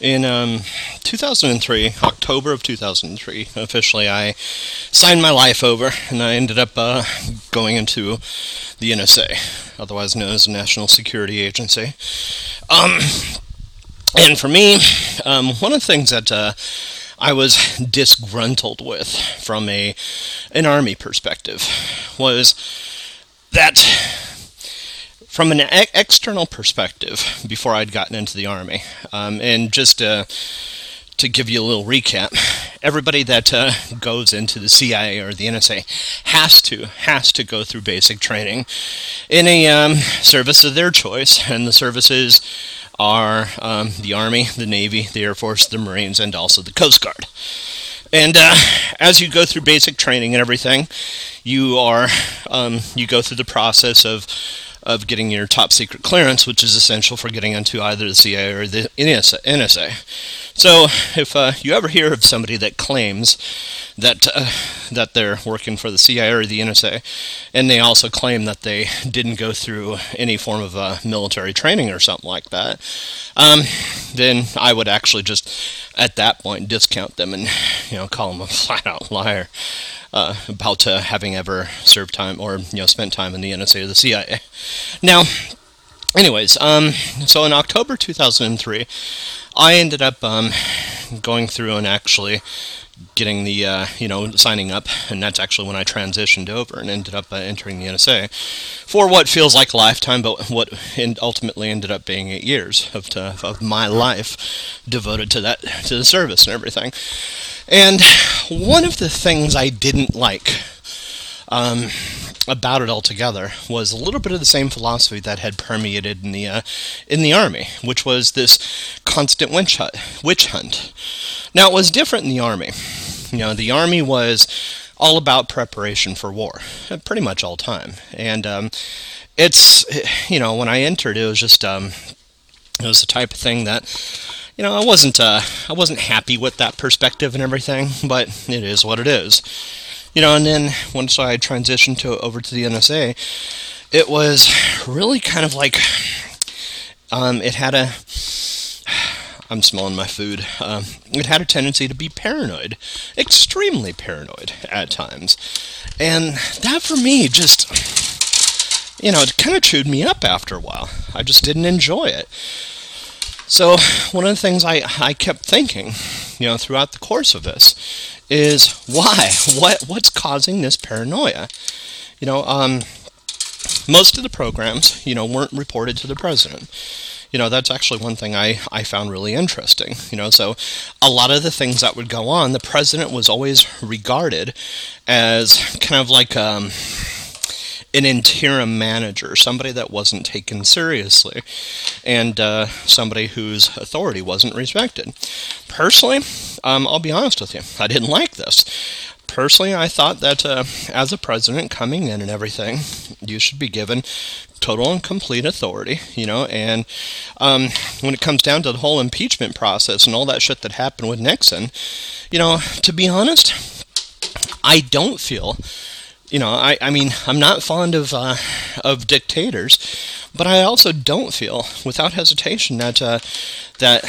In um, 2003, October of 2003, officially I signed my life over and I ended up uh, going into the NSA, otherwise known as the National Security Agency. Um, and for me, um, one of the things that uh, I was disgruntled with from a an army perspective was that from an e- external perspective before I'd gotten into the army, um, and just uh, to give you a little recap, everybody that uh, goes into the CIA or the NSA has to has to go through basic training in a um, service of their choice, and the services are um, the Army, the Navy, the Air Force, the Marines, and also the Coast Guard. And uh, as you go through basic training and everything, you are um, you go through the process of of getting your top secret clearance, which is essential for getting into either the CIA or the NSA. So, if uh, you ever hear of somebody that claims that uh, that they're working for the CIA or the NSA, and they also claim that they didn't go through any form of uh, military training or something like that, um, then I would actually just at that point discount them and you know call them a flat out liar uh, about uh, having ever served time or you know spent time in the NSA or the CIA. Now, anyways, um, so in October 2003, I ended up um, going through and actually getting the uh, you know signing up, and that's actually when I transitioned over and ended up uh, entering the NSA for what feels like a lifetime, but what ultimately ended up being eight years of to, of my life devoted to that to the service and everything. And one of the things I didn't like um, about it altogether was a little bit of the same philosophy that had permeated in the uh, in the army, which was this constant witch hunt. Witch hunt. Now it was different in the army. You know, the army was all about preparation for war, uh, pretty much all time. And um, it's you know when I entered, it was just um, it was the type of thing that you know, I wasn't uh, I wasn't happy with that perspective and everything, but it is what it is. You know, and then once I transitioned to over to the NSA, it was really kind of like um, it had a I'm smelling my food. Um, it had a tendency to be paranoid, extremely paranoid at times, and that for me just you know it kind of chewed me up after a while. I just didn't enjoy it. So one of the things I, I kept thinking, you know, throughout the course of this is why? What what's causing this paranoia? You know, um, most of the programs, you know, weren't reported to the president. You know, that's actually one thing I, I found really interesting. You know, so a lot of the things that would go on, the president was always regarded as kind of like um, an interim manager, somebody that wasn't taken seriously, and uh, somebody whose authority wasn't respected. Personally, um, I'll be honest with you, I didn't like this. Personally, I thought that uh, as a president coming in and everything, you should be given total and complete authority, you know. And um, when it comes down to the whole impeachment process and all that shit that happened with Nixon, you know, to be honest, I don't feel you know, I, I mean, I'm not fond of uh, of dictators, but I also don't feel, without hesitation, that uh, that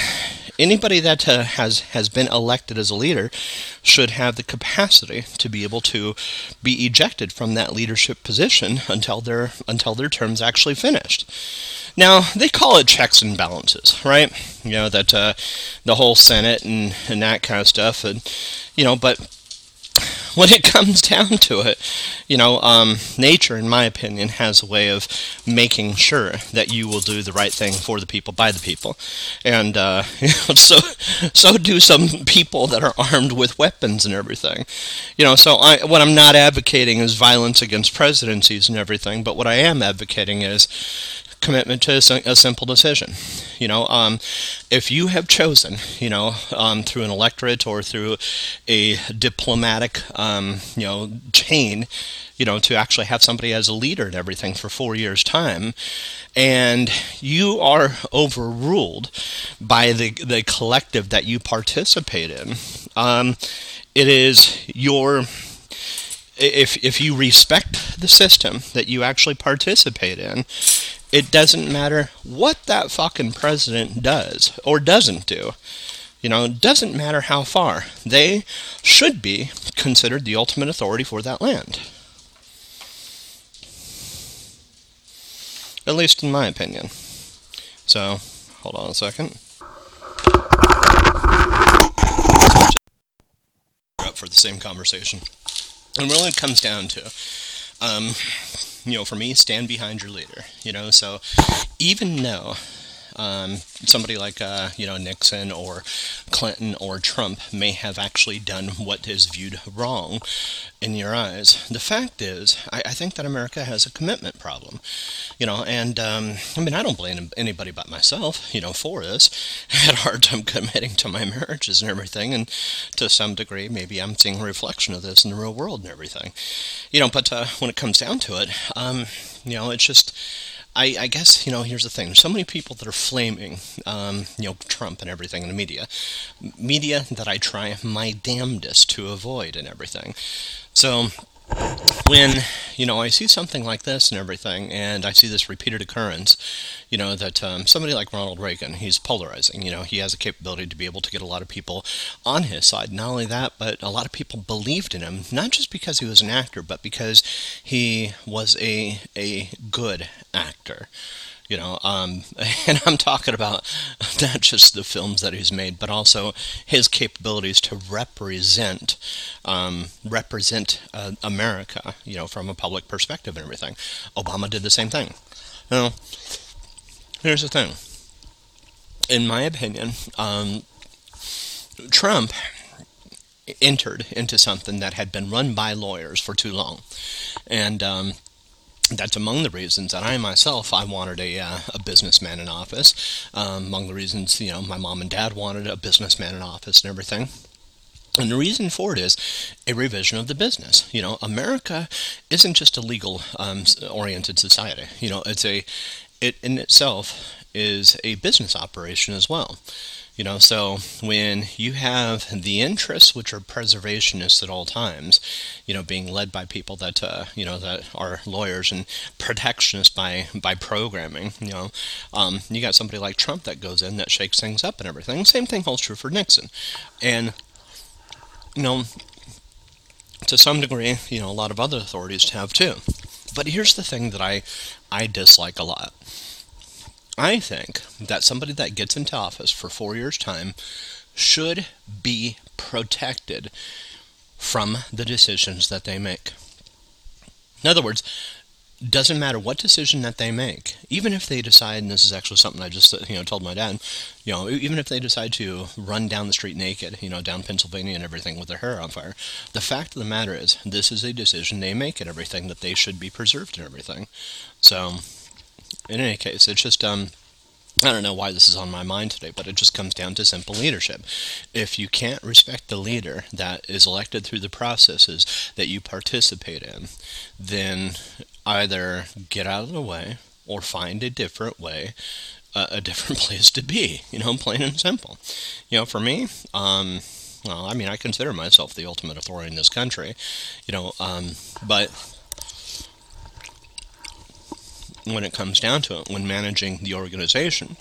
anybody that uh, has has been elected as a leader should have the capacity to be able to be ejected from that leadership position until their until their term's actually finished. Now they call it checks and balances, right? You know that uh, the whole Senate and and that kind of stuff, and you know, but when it comes down to it, you know, um, nature, in my opinion, has a way of making sure that you will do the right thing for the people, by the people, and uh, you know, so so do some people that are armed with weapons and everything. You know, so I, what I'm not advocating is violence against presidencies and everything, but what I am advocating is commitment to a, simple decision. You know, um, if you have chosen, you know, um, through an electorate or through a diplomatic, um, you know, chain, you know, to actually have somebody as a leader and everything for four years' time, and you are overruled by the the collective that you participate in, um, it is your if if you respect the system that you actually participate in it doesn't matter what that fucking president does or doesn't do. You know, it doesn't matter how far. They should be considered the ultimate authority for that land. At least in my opinion. So, hold on a second. Up for the same conversation. And really it comes down to, um, you know, for me, stand behind your leader. You know, so even though um, somebody like uh, you know Nixon or Clinton or Trump may have actually done what is viewed wrong in your eyes. The fact is, I, I think that America has a commitment problem, you know. And um, I mean, I don't blame anybody but myself, you know, for this. I had a hard time committing to my marriages and everything, and to some degree, maybe I'm seeing a reflection of this in the real world and everything, you know. But uh, when it comes down to it, um, you know, it's just I, I, guess you know. Here's the thing: there's so many people that are flaming, um, you know, Trump and everything in the media, media that I try my damnedest to avoid and everything. So when you know I see something like this and everything, and I see this repeated occurrence, you know that um, somebody like Ronald Reagan, he's polarizing. You know, he has a capability to be able to get a lot of people on his side. Not only that, but a lot of people believed in him, not just because he was an actor, but because he was a a good actor you know um, and i'm talking about not just the films that he's made but also his capabilities to represent um, represent uh, america you know from a public perspective and everything. Obama did the same thing. Now here's the thing. In my opinion um, trump entered into something that had been run by lawyers for too long. And um, that's among the reasons that I myself I wanted a uh, a businessman in office. Um, among the reasons you know my mom and dad wanted a businessman in office and everything. And the reason for it is a revision of the business. You know, America isn't just a legal um, oriented society. You know, it's a it in itself is a business operation as well. You know, so when you have the interests, which are preservationists at all times, you know, being led by people that uh, you know that are lawyers and protectionists by by programming, you know, um, you got somebody like Trump that goes in that shakes things up and everything. Same thing holds true for Nixon, and you know, to some degree, you know, a lot of other authorities have too. But here's the thing that I I dislike a lot I think that somebody that gets into office for four years' time should be protected from the decisions that they make. In other words, doesn't matter what decision that they make, even if they decide, and this is actually something I just uh, you know told my dad, you know, even if they decide to run down the street naked, you know, down Pennsylvania and everything with their hair on fire, the fact of the matter is, this is a decision they make and everything that they should be preserved and everything. So, in any case, it's just um, I don't know why this is on my mind today, but it just comes down to simple leadership. If you can't respect the leader that is elected through the processes that you participate in, then either get out of the way or find a different way, uh, a different place to be. You know, plain and simple. You know, for me, um, well, I mean, I consider myself the ultimate authority in this country. You know, um, but when it comes down to it, when managing the organization.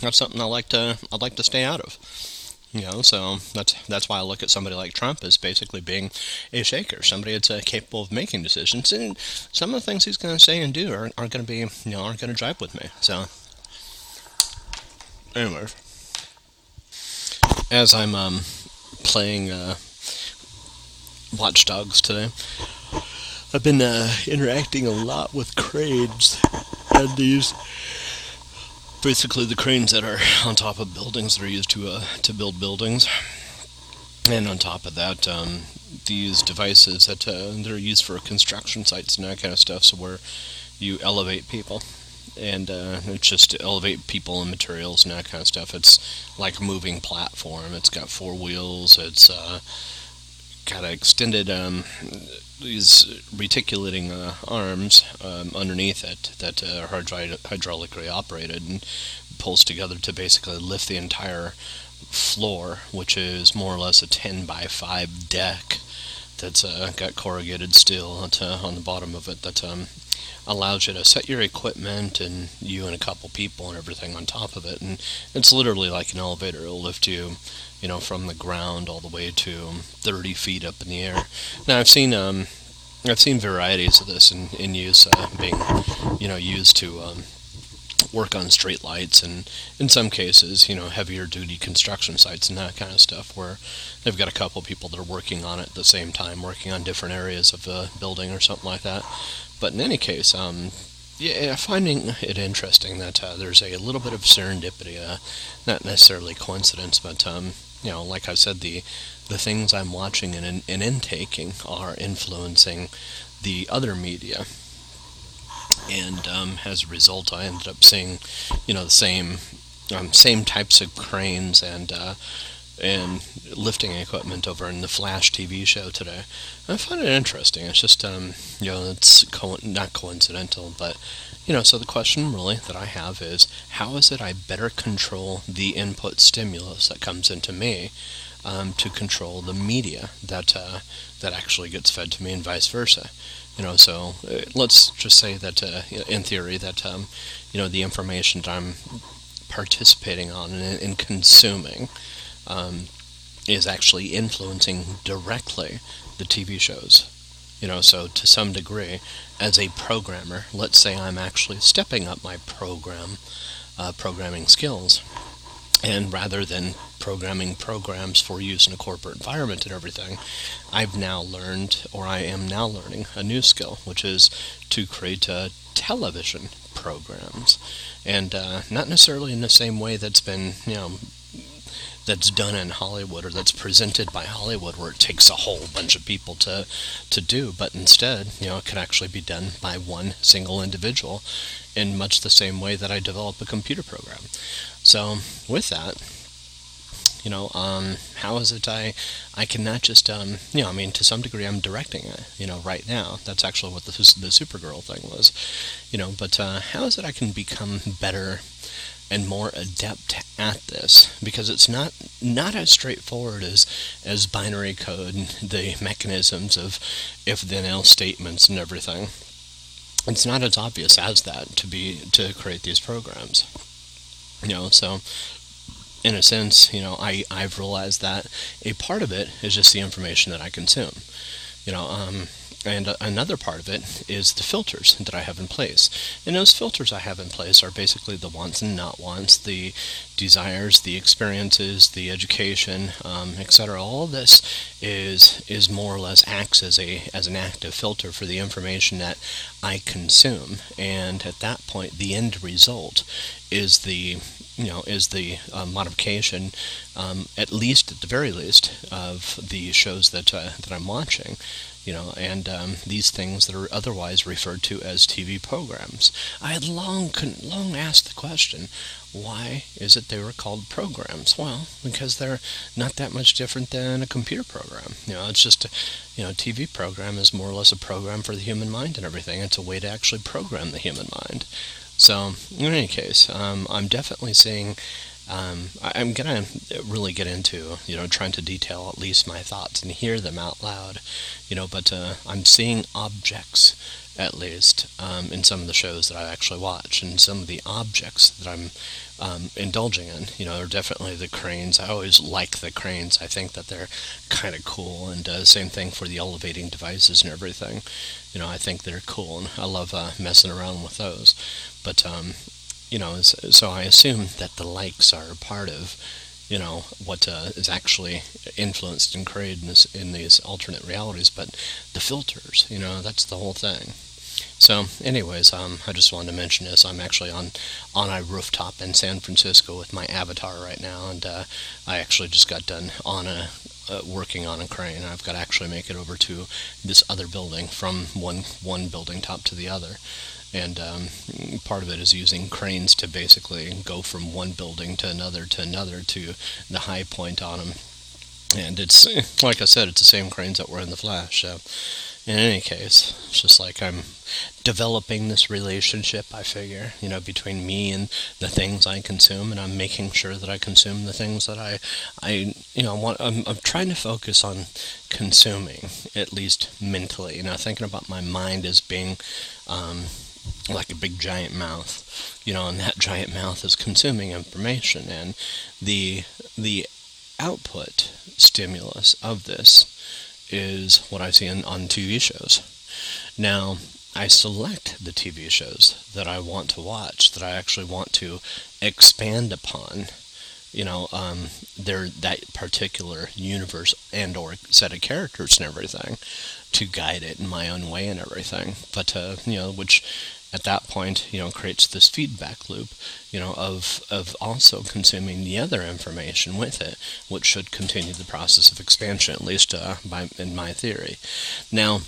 That's something I like to I'd like to stay out of. You know, so that's that's why I look at somebody like Trump as basically being a shaker, somebody that's uh, capable of making decisions, and some of the things he's going to say and do aren't, aren't going to be, you know, aren't going to jive with me. So, anyway, as I'm um, playing uh, Watch Dogs today, I've been uh, interacting a lot with cranes. And these basically the cranes that are on top of buildings that are used to uh, to build buildings. And on top of that um, these devices that uh, that are used for construction sites and that kind of stuff so where you elevate people. And uh, it's just to elevate people and materials and that kind of stuff. It's like a moving platform. It's got four wheels. It's uh, got an extended um, these reticulating uh, arms um, underneath it that uh, are hydraulically operated and pulls together to basically lift the entire floor, which is more or less a 10 by 5 deck that's uh, got corrugated steel uh, on the bottom of it that um, allows you to set your equipment and you and a couple people and everything on top of it. And it's literally like an elevator. It'll lift you, you know, from the ground all the way to 30 feet up in the air. Now I've seen um, I've seen varieties of this in, in use uh, being, you know, used to um, work on street lights and in some cases, you know, heavier duty construction sites and that kind of stuff where they've got a couple people that are working on it at the same time, working on different areas of the building or something like that. But in any case, um, yeah, finding it interesting that uh, there's a little bit of serendipity, uh, not necessarily coincidence, but um, you know, like I said, the the things I'm watching and, and intaking are influencing the other media and um, as a result, I ended up seeing, you know, the same um, same types of cranes and uh, and lifting equipment over in the Flash TV show today. I find it interesting. It's just, um, you know, it's co- not coincidental, but you know. So the question really that I have is, how is it I better control the input stimulus that comes into me? Um, to control the media that uh, that actually gets fed to me, and vice versa. You know, so uh, let's just say that, uh, in theory, that um, you know the information that I'm participating on and, and consuming um, is actually influencing directly the TV shows. You know, so to some degree, as a programmer, let's say I'm actually stepping up my program, uh, programming skills, and rather than programming programs for use in a corporate environment and everything, I've now learned, or I am now learning, a new skill, which is to create uh, television programs. And uh, not necessarily in the same way that's been, you know, that's done in Hollywood or that's presented by Hollywood where it takes a whole bunch of people to to do. But instead you know it can actually be done by one single individual in much the same way that I develop a computer program. So with that you know um, how is it i i cannot just um, you know i mean to some degree i'm directing it you know right now. That's actually what the, the supergirl thing was you know but uh, how is it i can become better and more adept at this because it's not not as straightforward as as binary code and the mechanisms of if then else statements and everything it's not as obvious as that to be to create these programs you know so in a sense, you know, I, I've realized that a part of it is just the information that I consume. You know, um, and another part of it is the filters that I have in place. And those filters I have in place are basically the wants and not wants, the desires, the experiences, the education, um, etc. All of this is is more or less acts as a as an active filter for the information that I consume. And at that point, the end result is the you know, is the uh, modification, um, at least at the very least, of the shows that uh, that I'm watching. You know, and um, these things that are otherwise referred to as TV programs. I had long long asked the question, why is it they were called programs? Well, because they're not that much different than a computer program. You know, it's just a, you know, TV program is more or less a program for the human mind and everything. It's a way to actually program the human mind. So, in any case, um, I'm definitely seeing. Um, I, am gonna really get into you know trying to detail at least my thoughts and hear them out loud, you know. But uh, I'm seeing objects at least um, in some of the shows that I actually watch, and some of the objects that I'm um, indulging in. You know, are definitely the cranes. I always like the cranes. I think that they're kind of cool, and uh, same thing for the elevating devices and everything. You know, I think they're cool, and I love uh, messing around with those. But, um, you know, so I assume that the likes are part of, you know, what uh, is actually influenced and created in, this, in these alternate realities. But the filters, you know, that's the whole thing. So, anyways, um, I just wanted to mention this. I'm actually on on a rooftop in San Francisco with my avatar right now, and uh, I actually just got done on a uh, working on a crane. I've got to actually make it over to this other building from one one building top to the other and um, part of it is using cranes to basically go from one building to another to another to the high point on them. And it's like I said, it's the same cranes that were in the Flash. So, in any case, it's just like I'm developing this relationship, I figure, you know, between me and the things I consume, and I'm making sure that I consume the things that I, I you know, want. I'm, I'm trying to focus on consuming, at least mentally, you know, thinking about my mind as being um, like a big giant mouth, you know, and that giant mouth is consuming information, and the the output stimulus of this is what I see on, on TV shows. Now, I select the TV shows that I want to watch, that I actually want to expand upon. You know, um, they're that particular universe and or set of characters and everything to guide it in my own way and everything. But uh, you know, which at that point, you know, creates this feedback loop, you know, of of also consuming the other information with it, which should continue the process of expansion, at least uh, by in my theory. Now,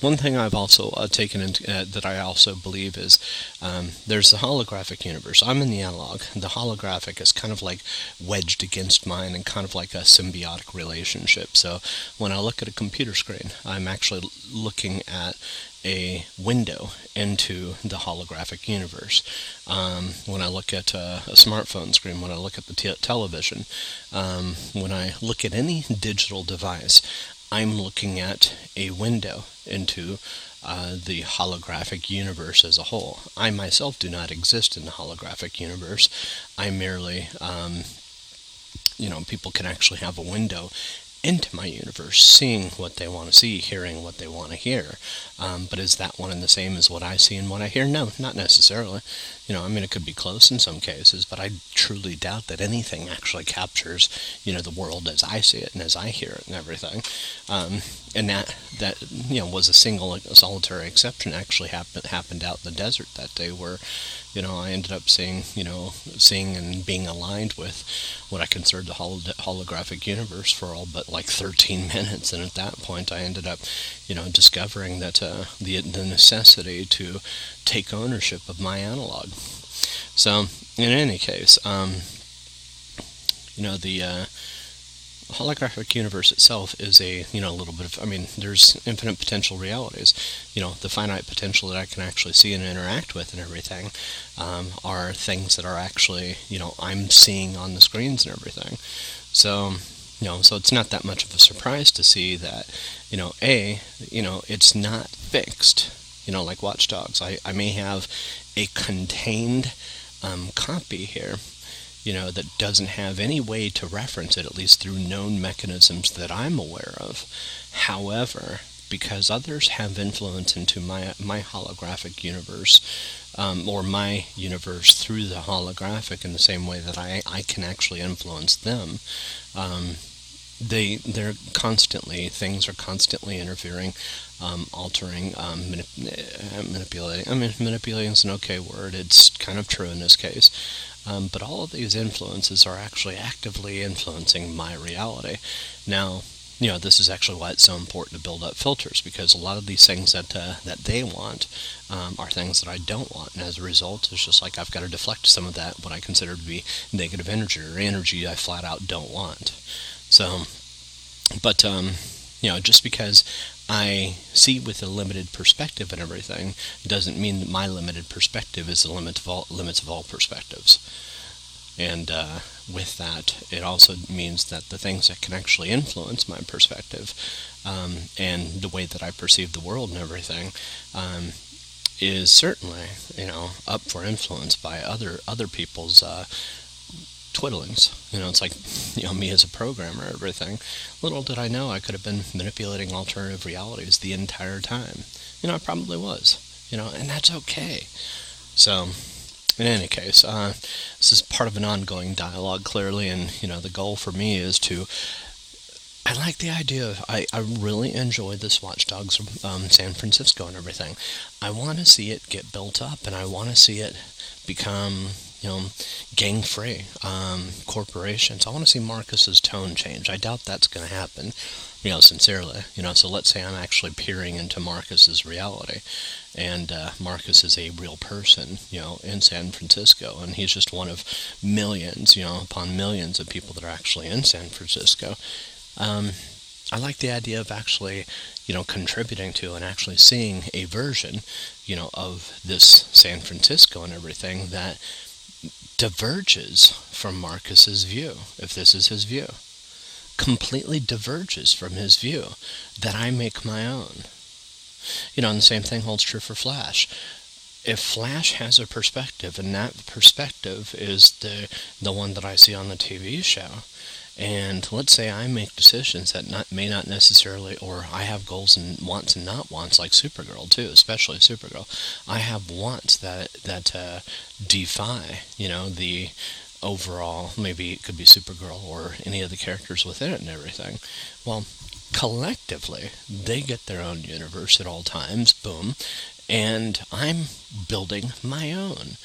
one thing I've also uh, taken into uh, that I also believe is um, there's the holographic universe. I'm in the analog. The holographic is kind of like wedged against mine and kind of like a symbiotic relationship. So when I look at a computer screen, I'm actually looking at a window into the holographic universe. Um, when I look at uh, a smartphone screen, when I look at the television, um, when I look at any digital device, I'm looking at a window into uh, the holographic universe as a whole. I myself do not exist in the holographic universe. I merely, um, you know, people can actually have a window into my universe, seeing what they want to see, hearing what they want to hear. Um, but is that one and the same as what I see and what I hear? No, not necessarily. You know, I mean, it could be close in some cases, but I truly doubt that anything actually captures, you know, the world as I see it and as I hear it and everything. Um, and that that you know was a single, a solitary exception. Actually happened happened out in the desert that day, where you know, I ended up seeing, you know, seeing and being aligned with what I considered the hol- holographic universe for all but like 13 minutes. And at that point, I ended up, you know, discovering that uh, the the necessity to take ownership of my analog. So, in any case, um, you know, the uh, holographic universe itself is a you know a little bit of I mean there's infinite potential realities you know the finite potential that I can actually see and interact with and everything um, are things that are actually you know I'm seeing on the screens and everything so you know so it's not that much of a surprise to see that you know a you know it's not fixed you know like Watch Dogs. I, I may have a contained um, copy here you know, that doesn't have any way to reference it, at least through known mechanisms that I'm aware of. However, because others have influence into my my holographic universe, um, or my universe through the holographic in the same way that I, I can actually influence them. Um, they they're constantly things are constantly interfering, um, altering, um, manip- uh, manipulating. I mean, manipulating is an okay word. It's kind of true in this case. Um, but all of these influences are actually actively influencing my reality. Now, you know, this is actually why it's so important to build up filters because a lot of these things that uh, that they want um, are things that I don't want, and as a result, it's just like I've got to deflect some of that what I consider to be negative energy or energy I flat out don't want. So, but um, you know, just because I see with a limited perspective and everything doesn't mean that my limited perspective is the limit of all limits of all perspectives. And uh, with that, it also means that the things that can actually influence my perspective um, and the way that I perceive the world and everything um, is certainly, you know, up for influence by other other people's uh, twiddlings. You know, it's like, you know, me as a programmer, everything. Little did I know I could have been manipulating alternative realities the entire time. You know, I probably was. You know, and that's okay. So, in any case, uh, this is part of an ongoing dialogue, clearly, and, you know, the goal for me is to I like the idea of, I, I really enjoy this Watch Dogs um, San Francisco and everything. I want to see it get built up and I want to see it become you know, gang free um, corporations. I want to see Marcus's tone change. I doubt that's going to happen, you know, sincerely. You know, so let's say I'm actually peering into Marcus's reality, and uh, Marcus is a real person, you know, in San Francisco, and he's just one of millions, you know, upon millions of people that are actually in San Francisco. Um, I like the idea of actually, you know, contributing to and actually seeing a version, you know, of this San Francisco and everything that diverges from Marcus's view, if this is his view. Completely diverges from his view that I make my own. You know, and the same thing holds true for Flash. If Flash has a perspective, and that perspective is the the one that I see on the TV show, and let's say I make decisions that not, may not necessarily, or I have goals and wants and not wants, like Supergirl too, especially Supergirl. I have wants that that uh, defy, you know, the overall. Maybe it could be Supergirl or any of the characters within it and everything. Well, collectively, they get their own universe at all times. Boom, and I'm building my own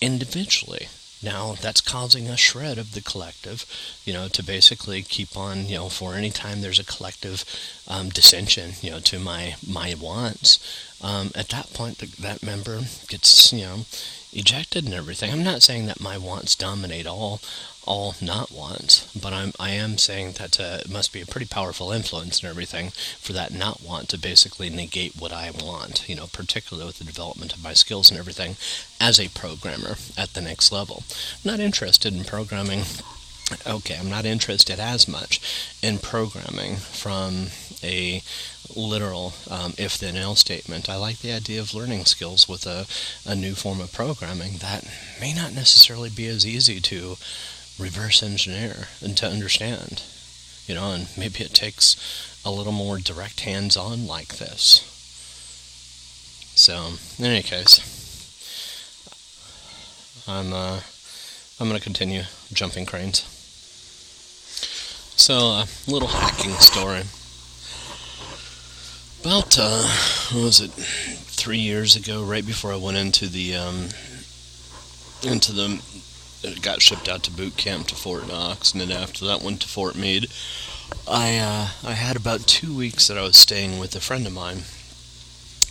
individually. Now that's causing a shred of the collective, you know, to basically keep on, you know, for any time there's a collective um, dissension, you know, to my my wants. Um, at that point, the, that member gets, you know, ejected and everything. I'm not saying that my wants dominate all all not want, but I'm I am saying that uh, it must be a pretty powerful influence and everything for that not want to basically negate what I want. You know, particularly with the development of my skills and everything as a programmer at the next level. I'm not interested in programming. Okay, I'm not interested as much in programming from a literal um, if then else statement. I like the idea of learning skills with a, a new form of programming that may not necessarily be as easy to reverse engineer and to understand. You know, and maybe it takes a little more direct hands on like this. So, in any case, I'm uh, I'm going to continue jumping cranes. So, a little hacking story. About uh, what was it? Three years ago, right before I went into the um, into the it got shipped out to boot camp to Fort Knox, and then after that went to Fort Meade. I uh, I had about two weeks that I was staying with a friend of mine,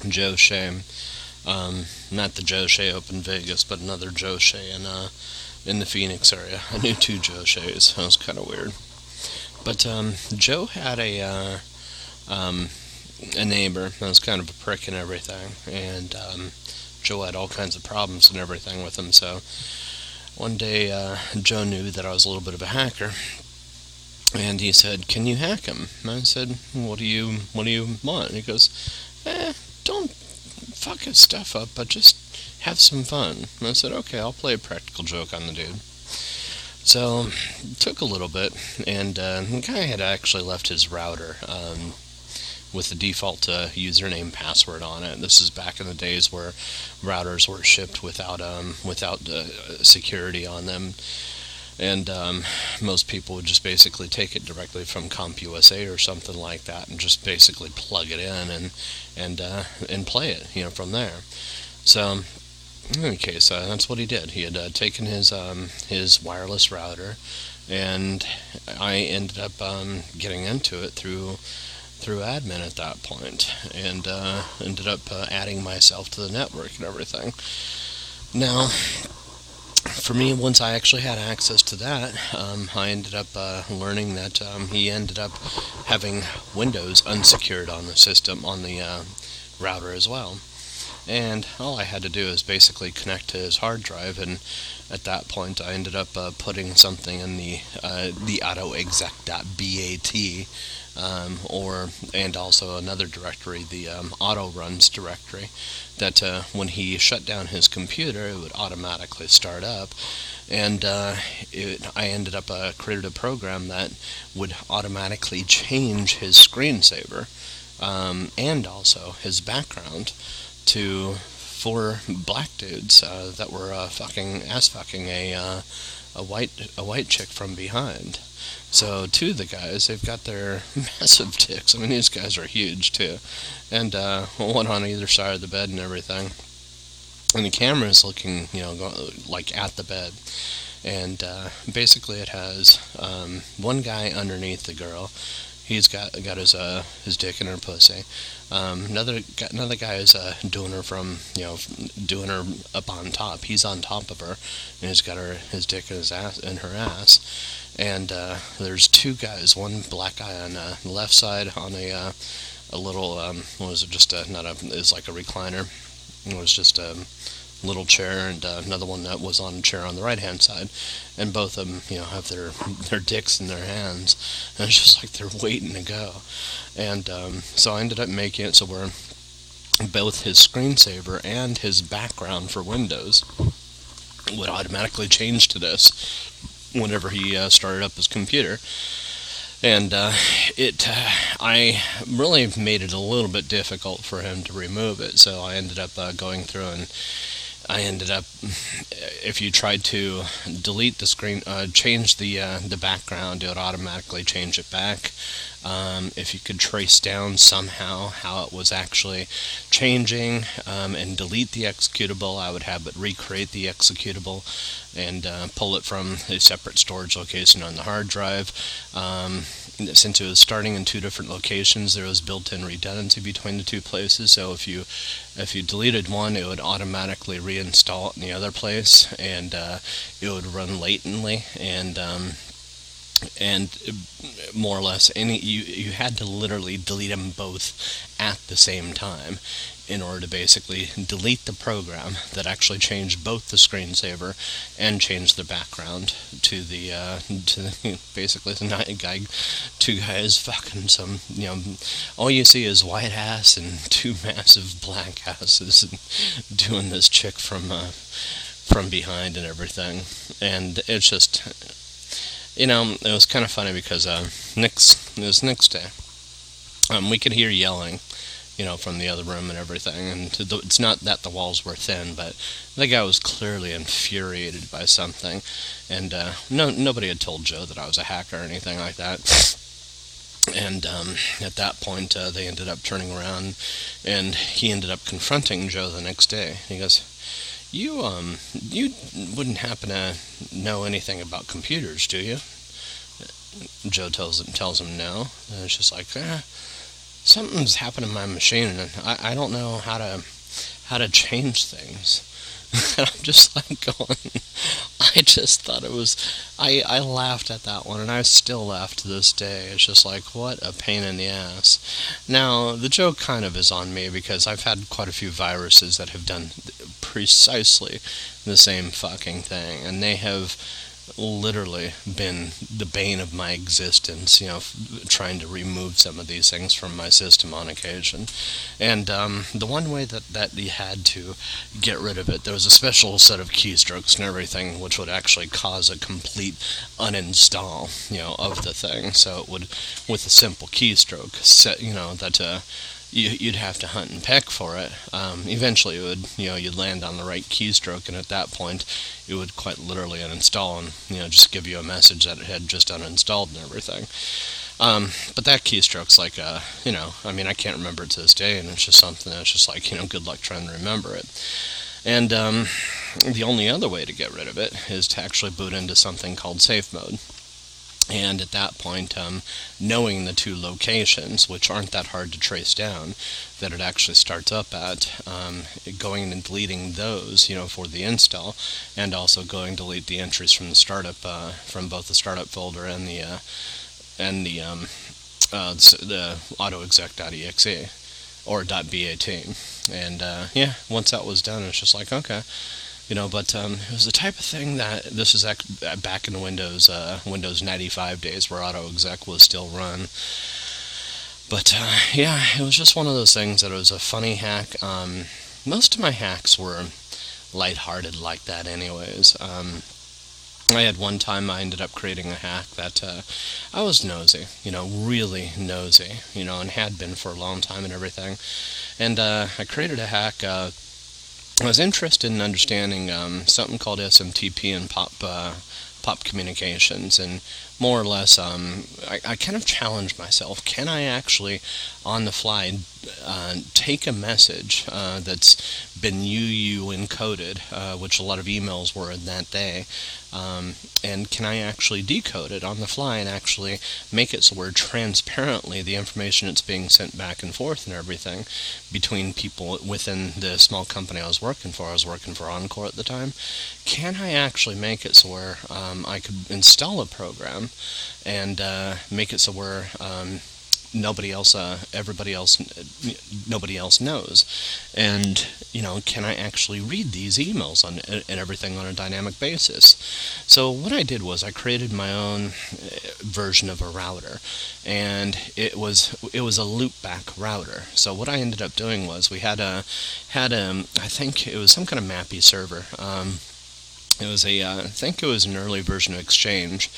Joe Shea. Um, not the Joe Shea up in Vegas, but another Joe Shea in uh, in the Phoenix area. I knew two Joe Sheas. That was kind of weird. But um, Joe had a uh, um, a neighbor that was kind of a prick and everything, and um, Joe had all kinds of problems and everything with him. So one day, uh, Joe knew that I was a little bit of a hacker, and he said, "Can you hack him?" And I said, "What do you What do you want?" And he goes, "Eh, don't fuck his stuff up, but just have some fun." And I said, "Okay, I'll play a practical joke on the dude." So it took a little bit, and uh, the guy had actually left his router. Um, with the default uh, username password on it. This is back in the days where routers were shipped without um, without uh, security on them, and um, most people would just basically take it directly from CompUSA or something like that, and just basically plug it in and and uh, and play it, you know, from there. So. In any case, uh, that's what he did. He had uh, taken his um, his wireless router, and I ended up um, getting into it through through admin at that point and uh, ended up uh, adding myself to the network and everything. Now, for me, once I actually had access to that, um, I ended up uh, learning that um, he ended up having Windows unsecured on the system, on the uh, router as well. And all I had to do is basically connect to his hard drive, and at that point, I ended up uh, putting something in the uh, the autoexec.bat um, or and also another directory, the um, auto runs directory, that uh, when he shut down his computer, it would automatically start up. And uh, it, I ended up uh, created a program that would automatically change his screensaver um, and also his background to four black dudes uh, that were uh, fucking ass fucking a uh, a white a white chick from behind. So two of the guys, they've got their massive dicks. I mean, these guys are huge too, and uh, one on either side of the bed and everything. And the camera is looking, you know, like at the bed, and uh, basically it has um, one guy underneath the girl. he's got got his uh his dick in her pussy. Um, another another guy is uh, doing her from you know doing her up on top. He's on top of her, and he's got her his dick in his ass in her ass. And uh, there's two guys, one black guy on uh, the left side on a uh, a little um, what was it? Just a not a it's like a recliner. It was just a little chair, and uh, another one that was on a chair on the right hand side, and both of them, you know, have their their dicks in their hands, and it's just like they're waiting to go. And um, so I ended up making it so where both his screensaver and his background for Windows would automatically change to this whenever he uh, started up his computer. And uh, it, uh, I really made it a little bit difficult for him to remove it. So I ended up uh, going through and I ended up, if you tried to delete the screen, uh, change the uh, the background, it would automatically change it back. Um, if you could trace down somehow how it was actually changing um, and delete the executable, I would have it recreate the executable and uh, pull it from a separate storage location on the hard drive. Um, since it was starting in two different locations, there was built-in redundancy between the two places. So if you if you deleted one, it would automatically reinstall it in the other place, and uh, it would run latently and um, and more or less any you you had to literally delete them both at the same time in order to basically delete the program that actually changed both the screensaver and changed the background to the uh, to the, basically the guy two guys fucking some you know all you see is white ass and two massive black asses doing this chick from uh, from behind and everything. And it's just you know it was kind of funny because uh, next it was next day um, we could hear yelling you know, from the other room and everything. And it's not that the walls were thin, but the guy was clearly infuriated by something. And uh, no, nobody had told Joe that I was a hacker or anything like that. And um, at that point, uh, they ended up turning around, and he ended up confronting Joe the next day. He goes, "You um, you wouldn't happen to know anything about computers, do you?" Joe tells him tells him no, and it's just like, eh, something's happened to my machine, and I, I don't know how to how to change things. And I'm just like going. I just thought it was. I I laughed at that one, and I still laugh to this day. It's just like what a pain in the ass. Now the joke kind of is on me because I've had quite a few viruses that have done precisely the same fucking thing, and they have literally been the bane of my existence, you know, trying to remove some of these things from my system on occasion. And um, the one way that, that you had to get rid of it, there was a special set of keystrokes and everything, which would actually cause a complete uninstall, you know, of the thing. So it would, with a simple keystroke, set, you know, that uh, you, would have to hunt and peck for it. Um, eventually, it would you know you'd land on the right keystroke, and at that point, it would quite literally uninstall and you know just give you a message that it had just uninstalled and everything. Um, but that keystroke's like a, you know, I mean, I can't remember it to this day, and it's just something that's just like, you know, good luck trying to remember it. And um, the only other way to get rid of it is to actually boot into something called safe mode. And at that point, um, knowing the two locations, which aren't that hard to trace down, that it actually starts up at, um, going and deleting those, you know, for the install, and also going to delete the entries from the startup, uh, from both the startup folder and the uh, and the um, uh, the autoexec.exe or .bat. And uh, yeah, once that was done, it's just like okay you know, but um, it was the type of thing that this is back in Windows uh, Windows 95 days where AutoExec was still run. But uh, yeah, it was just one of those things that it was a funny hack. Um, most of my hacks were lighthearted like that, anyways. Um, I had one time I ended up creating a hack that uh, I was nosy, you know, really nosy, you know, and had been for a long time and everything. And uh, I created a hack uh, I was interested in understanding um, something called SMTP and POP uh, Pop Communications, and more or less, um, I, I, kind of challenged myself. Can I actually, on the fly, uh, take a message uh, that's been UU encoded, uh, which a lot of emails were in that day, um, and can I actually decode it on the fly and actually make it so where transparently the information that's being sent back and forth and everything between people within the small company I was working for, I was working for Encore at the time, can I actually make it so where um, I could install a program and uh, make it so where um, nobody else, uh, everybody else, nobody else knows. And you know, can I actually read these emails on and everything on a dynamic basis? So what I did was I created my own uh, version of a router, and it was it was a loopback router. So what I ended up doing was we had a had a I think it was some kind of MAPI server. Um, it was a, uh, I think it was an early version of Exchange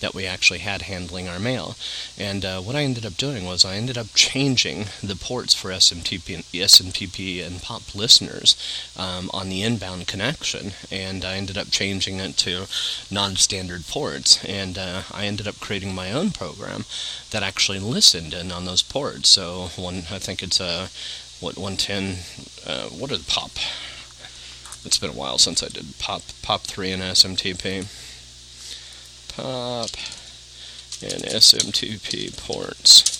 that we actually had handling our mail. And uh, what I ended up doing was I ended up changing the ports for SMTP and, SMTP and POP listeners um, on the inbound connection. And I ended up changing it to non-standard ports. And uh, I ended up creating my own program that actually listened in on those ports. So one, I think it's a, uh, what, 110, uh, what are the POP? It's been a while since I did Pop Pop 3 and SMTP. Pop and SMTP ports.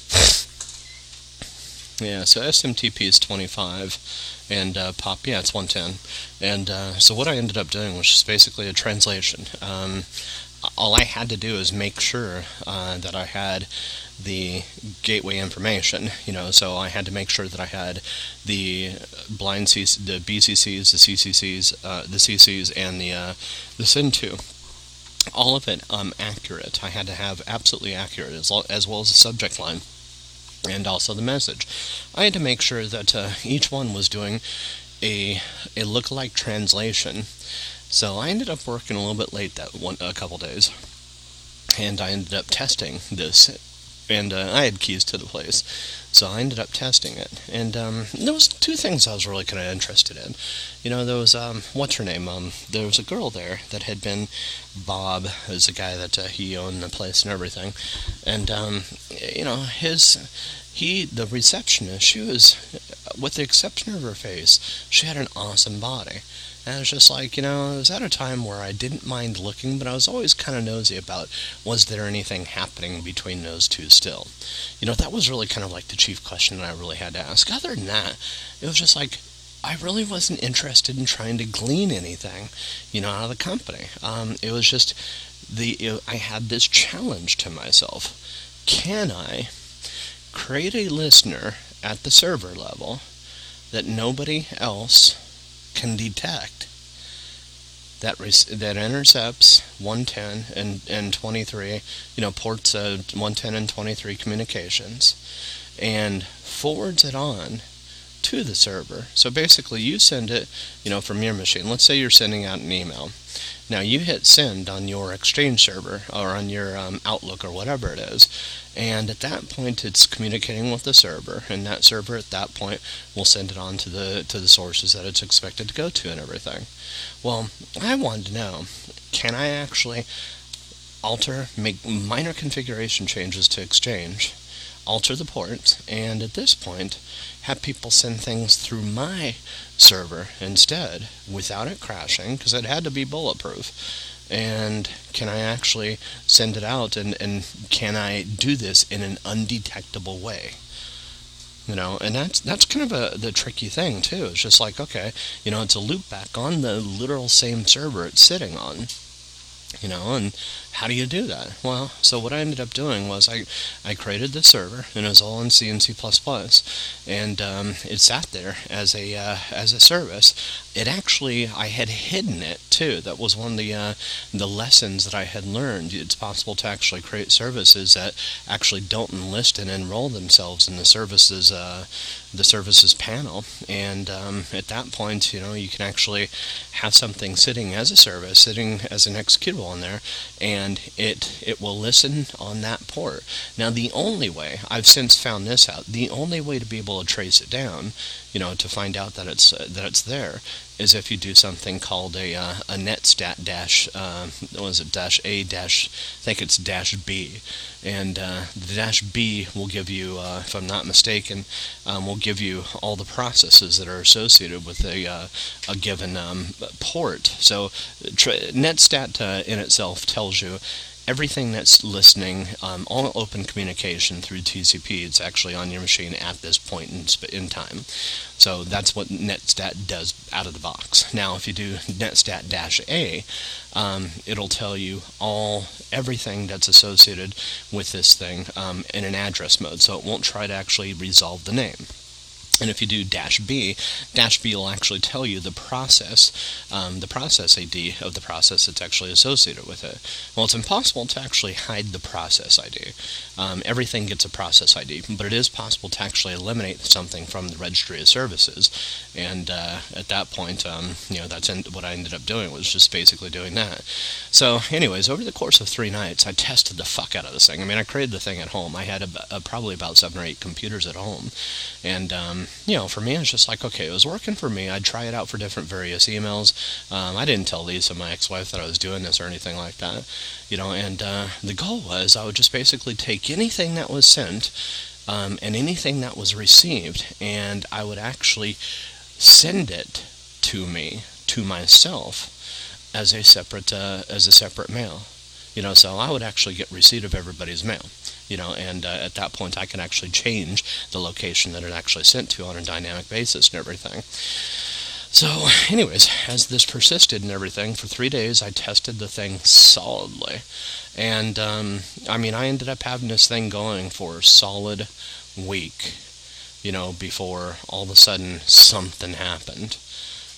Yeah, so SMTP is 25, and uh, POP, yeah, it's 110. And uh, so what I ended up doing was just basically a translation. Um, all I had to do is make sure uh, that I had the gateway information. You know, so I had to make sure that I had the blind the BCCs, the CCCs, uh, the CCs, and the uh, the SYN2. All of it um, accurate. I had to have absolutely accurate as, well, as well as the subject line and also the message. I had to make sure that uh, each one was doing a a look-alike translation so I ended up working a little bit late that one a couple days, and I ended up testing this, and uh, I had keys to the place, so I ended up testing it. And um, there was two things I was really kind of interested in. You know, there was um, what's her name? Um, there was a girl there that had been Bob, who's the guy that uh, he owned the place and everything, and um, you know his he the receptionist she was with the exception of her face she had an awesome body and it was just like, you know, it was at a time where I didn't mind looking, but I was always kind of nosy about was there anything happening between those two still. You know, that was really kind of like the chief question that I really had to ask. Other than that, it was just like, I really wasn't interested in trying to glean anything, you know, out of the company. Um, it was just the it, I had this challenge to myself: Can I create a listener at the server level that nobody else can detect that that intercepts 110 and, and 23, you know, ports uh, 110 and 23 communications, and forwards it on to the server. So basically, you send it, you know, from your machine. Let's say you're sending out an email. Now you hit send on your Exchange server or on your um, Outlook or whatever it is, and at that point it's communicating with the server, and that server at that point will send it on to the to the sources that it's expected to go to and everything. Well, I wanted to know, can I actually alter, make minor configuration changes to Exchange? Alter the port, and at this point, have people send things through my server instead without it crashing, because it had to be bulletproof. And can I actually send it out, and, and can I do this in an undetectable way? you know and that's that's kind of a the tricky thing too it's just like okay you know it's a loopback on the literal same server it's sitting on you know and how do you do that well so what i ended up doing was i i created the server and it was all in c and c++ and um, it sat there as a uh, as a service it actually I had hidden it too. That was one of the uh, the lessons that I had learned. It's possible to actually create services that actually don't enlist and enroll themselves in the services uh, the services panel. And um, at that point, you know, you can actually have something sitting as a service, sitting as an executable in there, and it it will listen on that port. Now, the only way I've since found this out, the only way to be able to trace it down, you know, to find out that it's uh, that it's there is if you do something called a, uh, a netstat dash, uh, what is it, dash A dash, I think it's dash B. And uh, the dash B will give you, uh, if I'm not mistaken, um, will give you all the processes that are associated with a, uh, a given um, port. So netstat uh, in itself tells you everything that's listening, um, all open communication through TCP, it's actually on your machine at this point in, in time. So that's what netstat does out of the box. Now, if you do netstat-a, um, it'll tell you all everything that's associated with this thing um, in an address mode. So it won't try to actually resolve the name. And if you do dash B, dash B will actually tell you the process, um, the process ID of the process that's actually associated with it. Well, it's impossible to actually hide the process ID. Um, everything gets a process ID, but it is possible to actually eliminate something from the registry of services. And uh, at that point, um, you know, that's what I ended up doing was just basically doing that. So, anyways, over the course of three nights, I tested the fuck out of this thing. I mean, I created the thing at home. I had a, a, probably about seven or eight computers at home, and um, you know, for me, it's just like, okay, it was working for me. I'd try it out for different various emails. Um, I didn't tell Lisa, my ex-wife, that I was doing this or anything like that, you know. And uh, the goal was I would just basically take anything that was sent um, and anything that was received, and I would actually send it to me to myself as a separate uh, as a separate mail. You know, so I would actually get receipt of everybody's mail you know, and uh, at that point I can actually change the location that it actually sent to on a dynamic basis and everything. So, anyways, as this persisted and everything, for three days I tested the thing solidly. And, um, I mean, I ended up having this thing going for a solid week, you know, before all of a sudden something happened.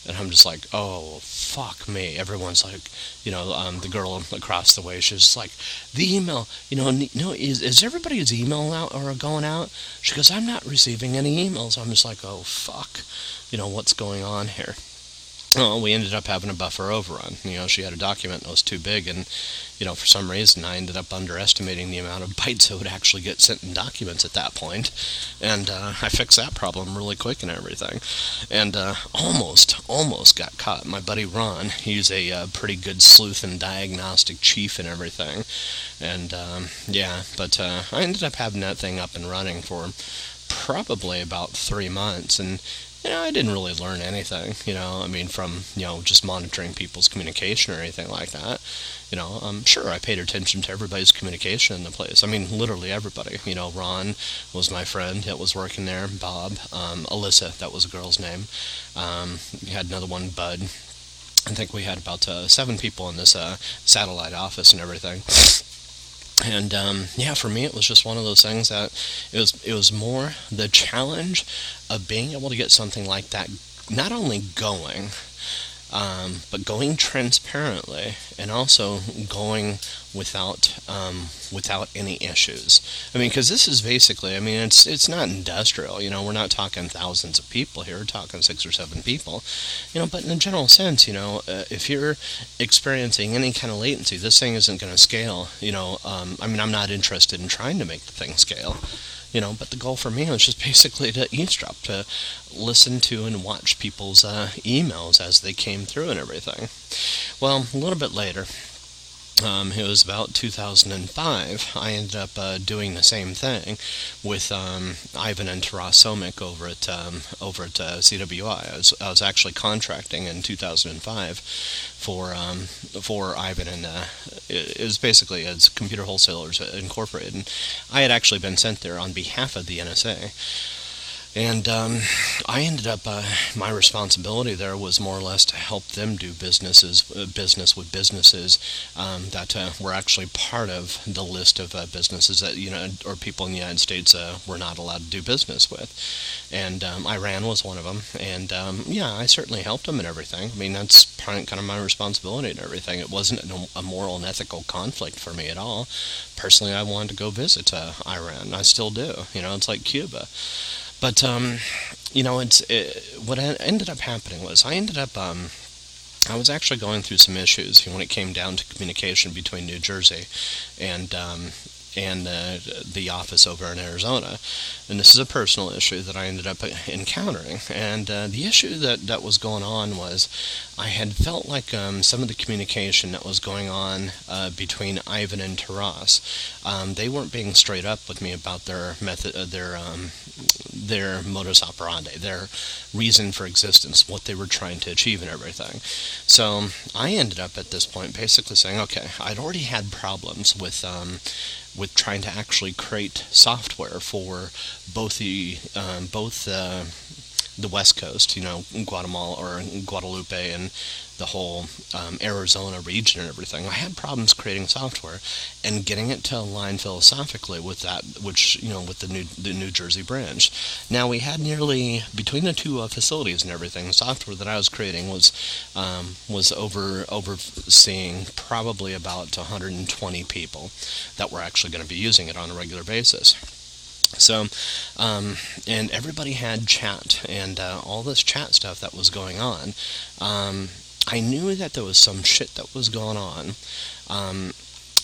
And I'm just like, oh, fuck me. Everyone's like, you know, um, the girl across the way, she's like, the email, you know, no, is, is everybody's email out or going out? She goes, I'm not receiving any emails. I'm just like, oh, fuck. You know, what's going on here? Well, we ended up having a buffer overrun. You know, she had a document that was too big, and you know, for some reason, I ended up underestimating the amount of bytes that would actually get sent in documents at that point. and uh, I fixed that problem really quick and everything, and uh, almost, almost got caught. My buddy Ron, he's a uh, pretty good sleuth and diagnostic chief and everything, and um, yeah, but uh, I ended up having that thing up and running for probably about three months, and you know, I didn't really learn anything, you know, I mean, from, you know, just monitoring people's communication or anything like that. You know, um, sure, I paid attention to everybody's communication in the place. I mean, literally everybody. You know, Ron was my friend that was working there, Bob, um, Alyssa, that was a girl's name. Um, we had another one, Bud. I think we had about uh, seven people in this uh, satellite office and everything and um, yeah, for me, it was just one of those things that it was it was more the challenge of being able to get something like that not only going, um, but going transparently and also going without um, without any issues. I mean, because this is basically, I mean, it's it's not industrial. You know, we're not talking thousands of people here. We're talking six or seven people. You know, but in a general sense, you know, uh, if you're experiencing any kind of latency, this thing isn't going to scale. You know, um, I mean, I'm not interested in trying to make the thing scale you know, but the goal for me was just basically to eavesdrop, to listen to and watch people's uh, emails as they came through and everything. Well, a little bit later, um, it was about 2005. I ended up uh, doing the same thing with um, Ivan and Taras Somik over at um, over at uh, CWI. I was, I was actually contracting in 2005 for um, for Ivan and uh, it, it was basically as Computer Wholesalers Incorporated. And I had actually been sent there on behalf of the NSA. And um, I ended up, uh, my responsibility there was more or less to help them do businesses, uh, business with businesses um, that uh, were actually part of the list of uh, businesses that, you know, or people in the United States uh, were not allowed to do business with. And um, Iran was one of them. And um, yeah, I certainly helped them and everything. I mean, that's kind of my responsibility and everything. It wasn't a moral and ethical conflict for me at all. Personally, I wanted to go visit uh, Iran. I still do. You know, it's like Cuba. But um, you know, it's it, what ended up happening was I ended up um, I was actually going through some issues when it came down to communication between New Jersey and um, and uh, the office over in Arizona. And this is a personal issue that I ended up encountering. And uh, the issue that, that was going on was I had felt like um, some of the communication that was going on uh, between Ivan and Taras, um, they weren't being straight up with me about their method, uh, their um, their modus operandi, their reason for existence, what they were trying to achieve, and everything. So I ended up at this point basically saying, okay, I'd already had problems with um, with trying to actually create software for both the um, both uh, the West Coast, you know, Guatemala or Guadalupe and the whole um, Arizona region and everything. I had problems creating software and getting it to align philosophically with that, which you know, with the New the New Jersey branch. Now we had nearly between the two uh, facilities and everything, the software that I was creating was um, was over overseeing probably about 120 people that were actually going to be using it on a regular basis. So, um, and everybody had chat and uh, all this chat stuff that was going on. Um, I knew that there was some shit that was going on. Um,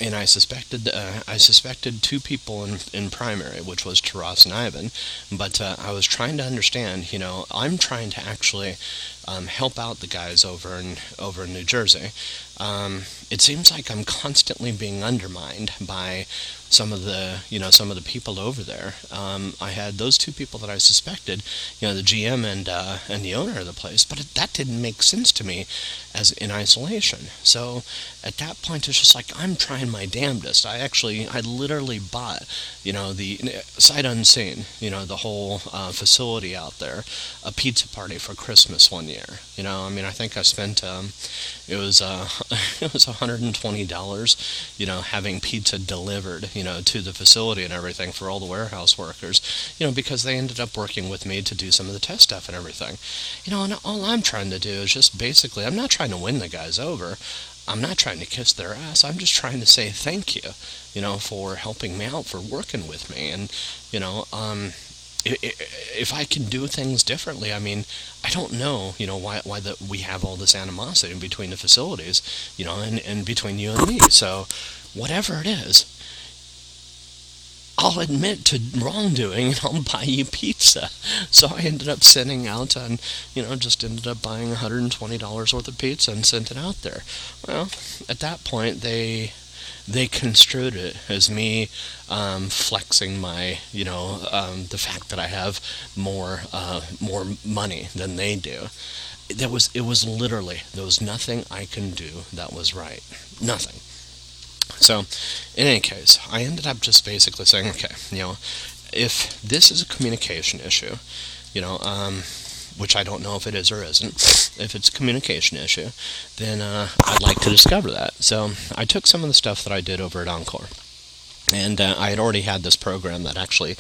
and I suspected uh, I suspected two people in, in primary, which was Taras and Ivan. But uh, I was trying to understand. You know, I'm trying to actually um, help out the guys over in over in New Jersey. Um, it seems like I'm constantly being undermined by some of the you know some of the people over there. Um, I had those two people that I suspected, you know, the GM and uh, and the owner of the place, but it, that didn't make sense to me as in isolation. So at that point, it's just like I'm trying my damnedest. I actually I literally bought you know the sight unseen you know the whole uh, facility out there, a pizza party for Christmas one year. You know, I mean I think I spent um, it was uh, it was 120 dollars, you know, having pizza delivered you know, to the facility and everything for all the warehouse workers, you know, because they ended up working with me to do some of the test stuff and everything. You know, and all I'm trying to do is just basically, I'm not trying to win the guys over. I'm not trying to kiss their ass. I'm just trying to say thank you, you know, for helping me out, for working with me. And, you know, um, if I can do things differently, I mean, I don't know, you know, why why that we have all this animosity between the facilities, you know, and, and between you and me. So, whatever it is, I'll admit to wrongdoing and I'll buy you pizza. So I ended up sending out and you know, just ended up buying $120 worth of pizza and sent it out there. Well, at that point, they they construed it as me um, flexing my, you know, um, the fact that I have more uh, more money than they do. There was it was literally there was nothing I can do that was right. Nothing. So, in any case, I ended up just basically saying, okay, you know, if this is a communication issue, you know, um, which I don't know if it is or isn't, if it's a communication issue, then uh, I'd like to discover that. So I took some of the stuff that I did over at Encore. And uh, I had already had this program that actually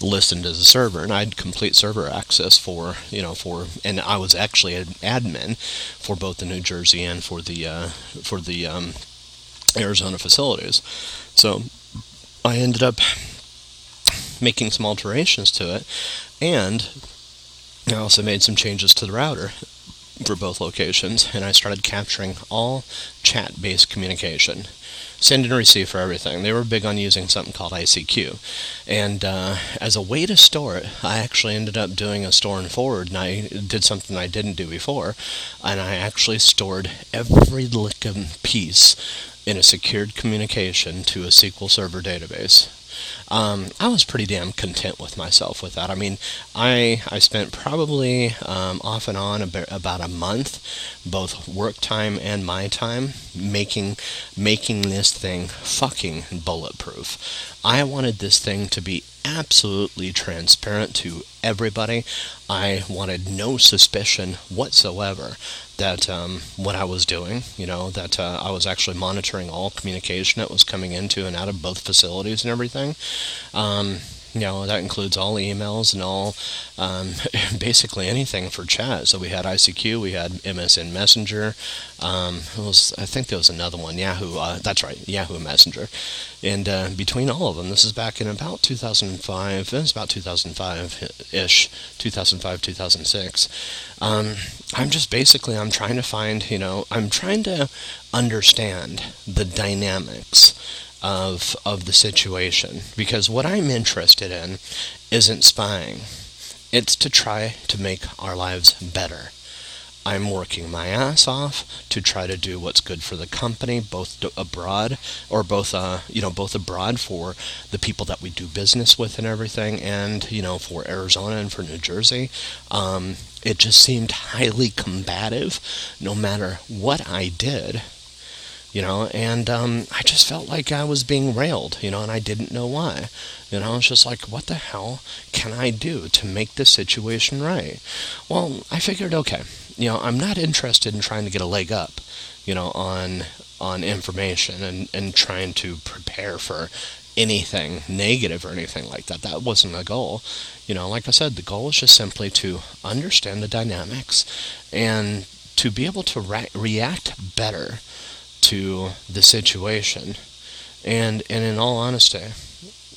listened as a server, and I had complete server access for, you know, for, and I was actually an admin for both the New Jersey and for the, uh, for the um, Arizona facilities. So I ended up making some alterations to it, and I also made some changes to the router for both locations, and I started capturing all chat based communication. Send and receive for everything. They were big on using something called ICQ. And uh, as a way to store it, I actually ended up doing a store and forward, and I did something I didn't do before. And I actually stored every lick of piece in a secured communication to a SQL Server database. Um, I was pretty damn content with myself with that. I mean, I I spent probably um, off and on about a month, both work time and my time, making making this thing fucking bulletproof. I wanted this thing to be absolutely transparent to everybody. I wanted no suspicion whatsoever that um, what I was doing, you know, that uh, I was actually monitoring all communication that was coming into and out of both facilities and everything. Um, you know, that includes all emails and all, um, basically anything for chat. So we had ICQ, we had MSN Messenger. Um, was, I think there was another one, Yahoo. Uh, that's right, Yahoo Messenger. And uh, between all of them, this is back in about 2005. It was about 2005-ish, 2005, 2006. Um, I'm just basically, I'm trying to find, you know, I'm trying to understand the dynamics of of the situation because what I'm interested in isn't spying. It's to try to make our lives better. I'm working my ass off to try to do what's good for the company, both abroad or both, uh, you know, both abroad for the people that we do business with and everything, and you know, for Arizona and for New Jersey. Um, it just seemed highly combative, no matter what I did you know, and um, I just felt like I was being railed, you know, and I didn't know why. You know, I was just like, what the hell can I do to make this situation right? Well, I figured, okay, you know, I'm not interested in trying to get a leg up, you know, on on information and, and trying to prepare for anything negative or anything like that. That wasn't the goal. You know, like I said, the goal is just simply to understand the dynamics and to be able to re- react better to the situation. And, and in all honesty,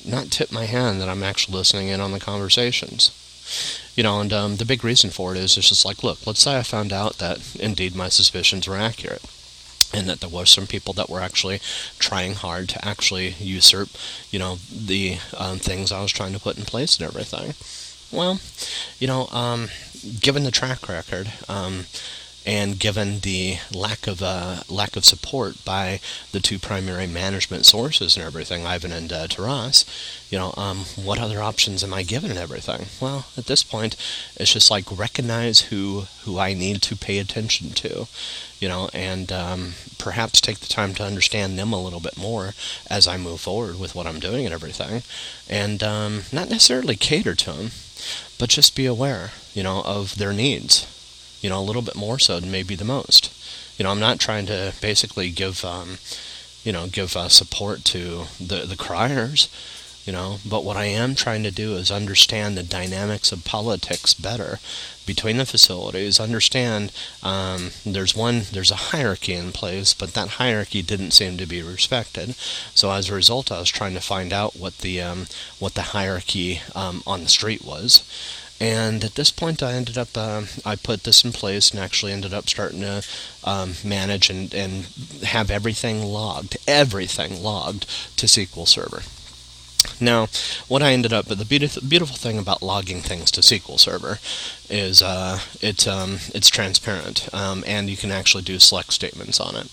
not tip my hand that I'm actually listening in on the conversations. You know, and um, the big reason for it is it's just like, look, let's say I found out that indeed my suspicions were accurate and that there were some people that were actually trying hard to actually usurp, you know, the um, things I was trying to put in place and everything. Well, you know, um, given the track record, um, and given the lack of uh, lack of support by the two primary management sources and everything, Ivan and uh, Taras, you know, um, what other options am I given and everything? Well, at this point, it's just like recognize who who I need to pay attention to, you know, and um, perhaps take the time to understand them a little bit more as I move forward with what I'm doing and everything, and um, not necessarily cater to them, but just be aware, you know, of their needs you know, a little bit more so than maybe the most. You know, I'm not trying to basically give, um, you know, give uh, support to the the criers, you know, but what I am trying to do is understand the dynamics of politics better between the facilities. Understand um, there's one, there's a hierarchy in place, but that hierarchy didn't seem to be respected. So as a result, I was trying to find out what the um, what the hierarchy um, on the street was. And at this point, I ended up, uh, I put this in place and actually ended up starting to um, manage and, and have everything logged, everything logged to SQL Server. Now, what I ended up, but the beautiful, thing about logging things to SQL Server is uh, it's um, it's transparent, um, and you can actually do select statements on it.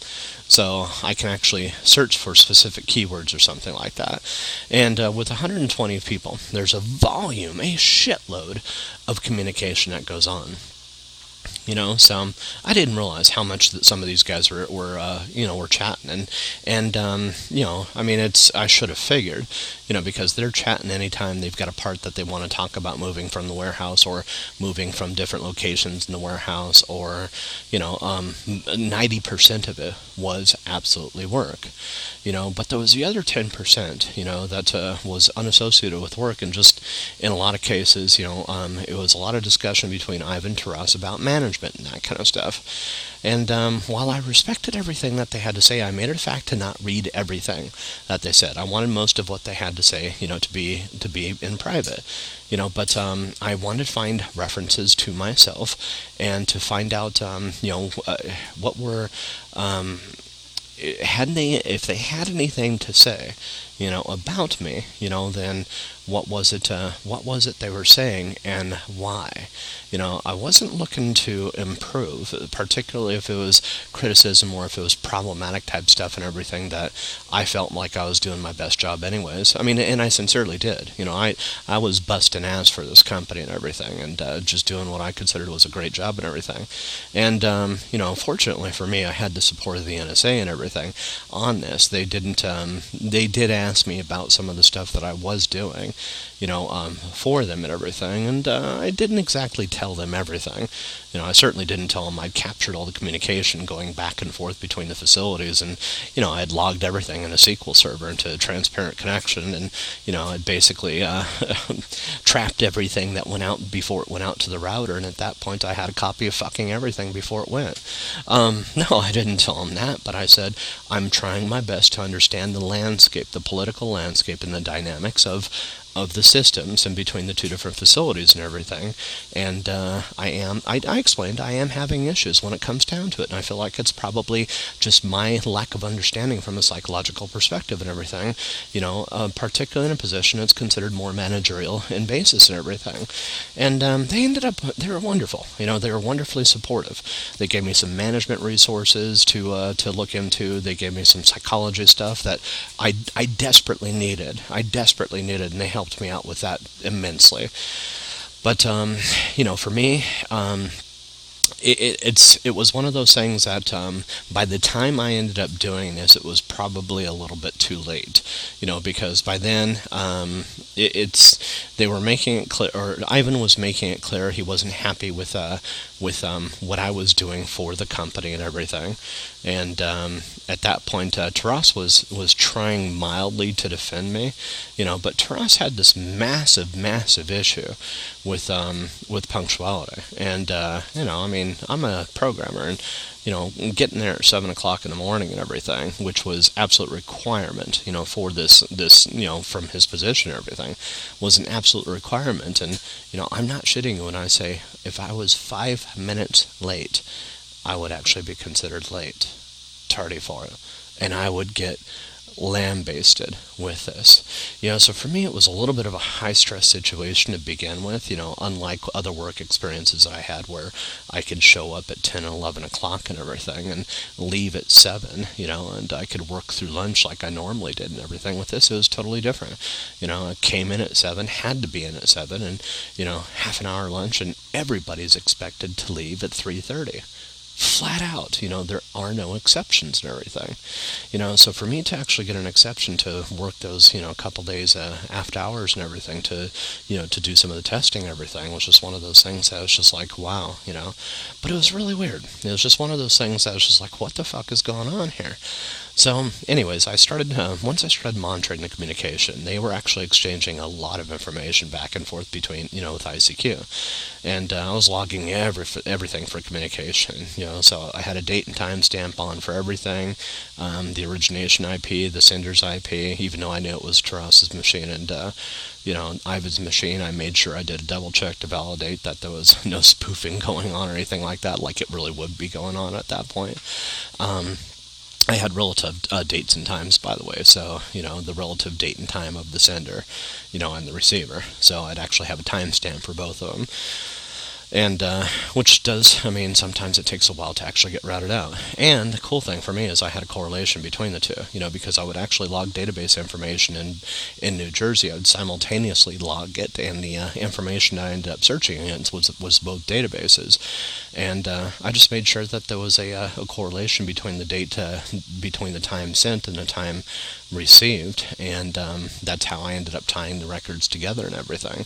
So I can actually search for specific keywords or something like that. And uh, with 120 people, there's a volume, a shitload of communication that goes on you know. So I didn't realize how much that some of these guys were, were uh, you know, were chatting, and and um, you know, I mean, it's I should have figured, you know, because they're chatting anytime they've got a part that they want to talk about moving from the warehouse or moving from different locations in the warehouse, or you know, um, 90% of it was absolutely work, you know. But there was the other 10%, you know, that uh, was unassociated with work, and just in a lot of cases, you know, um, it was a lot of discussion between Ivan Taras about management and that kind of stuff. And um, while I respected everything that they had to say, I made it a fact to not read everything that they said. I wanted most of what they had to say, you know, to be to be in private, you know. But um, I wanted to find references to myself and to find out, um, you know, uh, what were um, hadn't they if they had anything to say you know about me you know then what was it uh, what was it they were saying and why? You know i wasn't looking to improve particularly if it was criticism or if it was problematic type stuff and everything that i felt like i was doing my best job anyways. I mean and i sincerely did. You know i i was busting ass for this company and everything and uh, just doing what i considered was a great job and everything. And um, you know fortunately for me i had the support of the nsa and everything on this. They didn't um, they did ask me about some of the stuff that i was doing you know, um, for them and everything. And uh, I didn't exactly tell them everything. You know, I certainly didn't tell them I'd captured all the communication going back and forth between the facilities, and you know, I had logged everything in a SQL server into a transparent connection, and you know, I'd basically uh, trapped everything that went out before it went out to the router. And at that point, I had a copy of fucking everything before it went. Um, no, I didn't tell them that, but I said I'm trying my best to understand the landscape, the political landscape, and the dynamics of of the systems and between the two different facilities and everything. And uh, I am, I, I, explained, I am having issues when it comes down to it. And I feel like it's probably just my lack of understanding from a psychological perspective and everything. You know, uh, particularly in a position that's considered more managerial in basis and everything. And um, they ended up, they were wonderful. You know, they were wonderfully supportive. They gave me some management resources to uh, to look into. They gave me some psychology stuff that I, I desperately needed. I desperately needed, and they helped helped me out with that immensely. But um, you know, for me, um, it, it, it's it was one of those things that um, by the time I ended up doing this, it was probably a little bit too late, you know, because by then um, it, it's they were making it clear, or Ivan was making it clear he wasn't happy with uh, with um, what I was doing for the company and everything, and um, at that point, uh, Taras was was trying mildly to defend me, you know, but Taras had this massive, massive issue with um, with punctuality, and uh, you know, I mean, I'm a programmer, and you know, getting there at seven o'clock in the morning and everything, which was absolute requirement, you know, for this this you know from his position and everything, was an absolute requirement, and you know, I'm not shitting you when I say if I was five minutes late, I would actually be considered late tardy for it. And I would get lambasted with this. You know, so for me, it was a little bit of a high stress situation to begin with, you know, unlike other work experiences I had where I could show up at 10 and 11 o'clock and everything and leave at 7, you know, and I could work through lunch like I normally did and everything. With this, it was totally different. You know, I came in at 7, had to be in at 7, and, you know, half an hour lunch, and everybody's expected to leave at 3.30 flat out. You know, there are no exceptions and everything. You know, so for me to actually get an exception to work those, you know, couple days uh, after hours and everything to, you know, to do some of the testing and everything was just one of those things that was just like, wow, you know. But it was really weird. It was just one of those things that was just like, what the fuck is going on here? So, anyways, I started uh, once I started monitoring the communication. They were actually exchanging a lot of information back and forth between, you know, with ICQ, and uh, I was logging every everything for communication. You know, so I had a date and time stamp on for everything, um, the origination IP, the sender's IP, even though I knew it was Taras's machine and. Uh, you know, Ivan's machine, I made sure I did a double check to validate that there was no spoofing going on or anything like that, like it really would be going on at that point. Um, I had relative uh, dates and times, by the way. So, you know, the relative date and time of the sender, you know, and the receiver. So I'd actually have a timestamp for both of them and uh, which does, I mean, sometimes it takes a while to actually get routed out. And the cool thing for me is I had a correlation between the two, you know, because I would actually log database information in in New Jersey. I would simultaneously log it, and the uh, information I ended up searching against was was both databases. And uh, I just made sure that there was a, uh, a correlation between the data between the time sent and the time received, and um, that's how I ended up tying the records together and everything.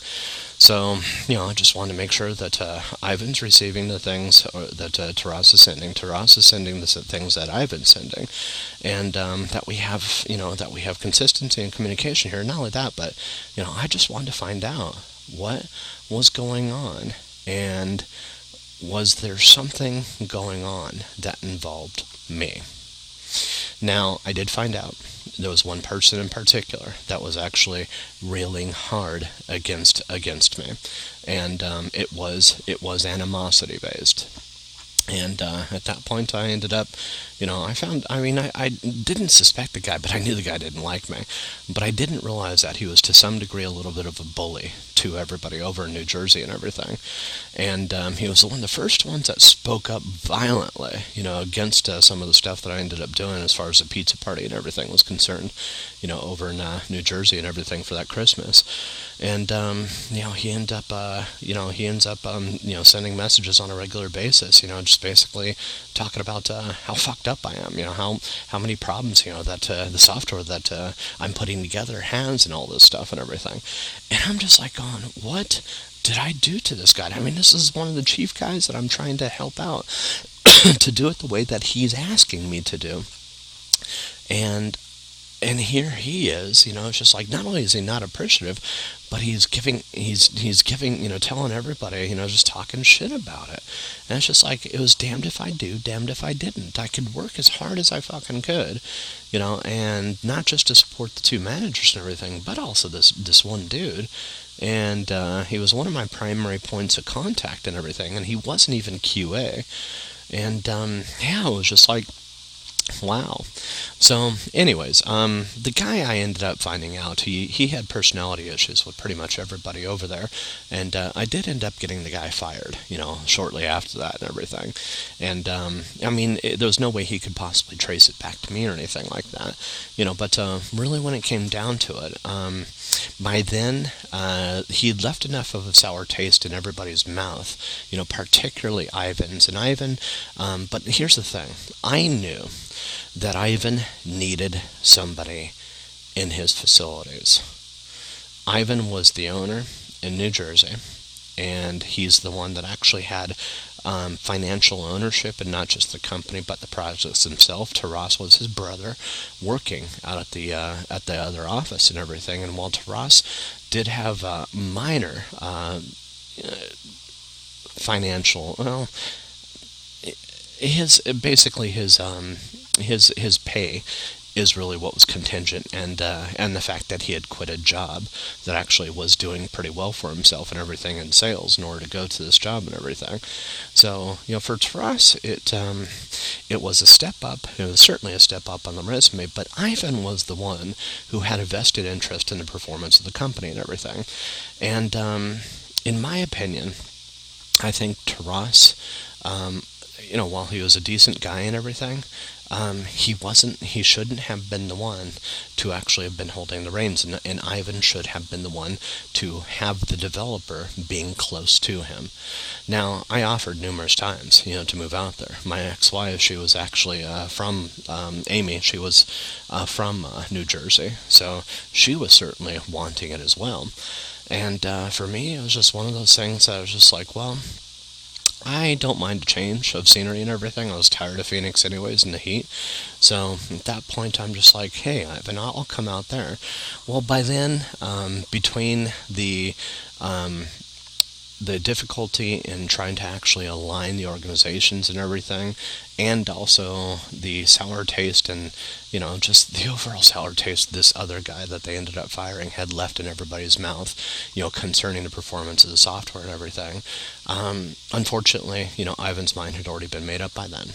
So, you know, I just wanted to make sure that uh, Ivan's receiving the things that uh, Taras is sending, Taras is sending the things that Ivan's sending, and um, that we have, you know, that we have consistency and communication here. Not only that, but, you know, I just wanted to find out what was going on, and was there something going on that involved me? Now, I did find out there was one person in particular that was actually railing hard against against me, and um, it was it was animosity based. And uh, at that point, I ended up, you know, I found, I mean, I, I didn't suspect the guy, but I knew the guy didn't like me. But I didn't realize that he was to some degree a little bit of a bully to everybody over in New Jersey and everything. And um, he was one of the first ones that spoke up violently, you know, against uh, some of the stuff that I ended up doing as far as the pizza party and everything was concerned, you know, over in uh, New Jersey and everything for that Christmas. And um, you know, he ended up, uh, you know, he ends up, um, you know, sending messages on a regular basis, you know, just basically talking about uh, how fucked up I am, you know, how how many problems, you know, that uh, the software that uh, I'm putting together has and all this stuff and everything. And I'm just like, going, what did I do to this guy? I mean, this is one of the chief guys that I'm trying to help out to do it the way that he's asking me to do. And and here he is, you know, it's just like not only is he not appreciative, but he's giving he's he's giving you know telling everybody you know just talking shit about it. And it's just like it was damned if i do damned if i didn't. I could work as hard as i fucking could you know and not just to support the two managers and everything but also this this one dude. And uh, he was one of my primary points of contact and everything and he wasn't even qa and um, yeah it was just like Wow. So, anyways, um, the guy I ended up finding out, he, he had personality issues with pretty much everybody over there. And uh, I did end up getting the guy fired, you know, shortly after that and everything. And, um, I mean, it, there was no way he could possibly trace it back to me or anything like that, you know, but uh, really when it came down to it, um, by then, uh, he'd left enough of a sour taste in everybody's mouth, you know, particularly Ivan's. And Ivan, um, but here's the thing I knew that Ivan needed somebody in his facilities. Ivan was the owner in New Jersey, and he's the one that actually had um, financial ownership and not just the company but the projects themselves. Taras was his brother, working out at the uh, at the other office and everything. And while Taras did have a minor uh, financial, well, his basically his um, his his pay is really what was contingent, and uh, and the fact that he had quit a job that actually was doing pretty well for himself and everything in sales in order to go to this job and everything. So you know, for Taras, it um, it was a step up. It was certainly a step up on the resume. But Ivan was the one who had a vested interest in the performance of the company and everything. And um, in my opinion, I think Taras. Um, you know, while he was a decent guy and everything, um, he wasn't, he shouldn't have been the one to actually have been holding the reins, and, and, Ivan should have been the one to have the developer being close to him. Now, I offered numerous times, you know, to move out there. My ex-wife, she was actually uh, from um, Amy, she was uh, from uh, New Jersey, so she was certainly wanting it as well. And uh, for me, it was just one of those things that I was just like, well, I don't mind a change of scenery and everything. I was tired of Phoenix anyways in the heat. So at that point, I'm just like, hey, Ivan, I'll come out there. Well, by then, um, between the um, the difficulty in trying to actually align the organizations and everything, and also the sour taste and you know just the overall sour taste this other guy that they ended up firing had left in everybody's mouth, you know, concerning the performance of the software and everything. Um, unfortunately, you know, Ivan's mind had already been made up by then.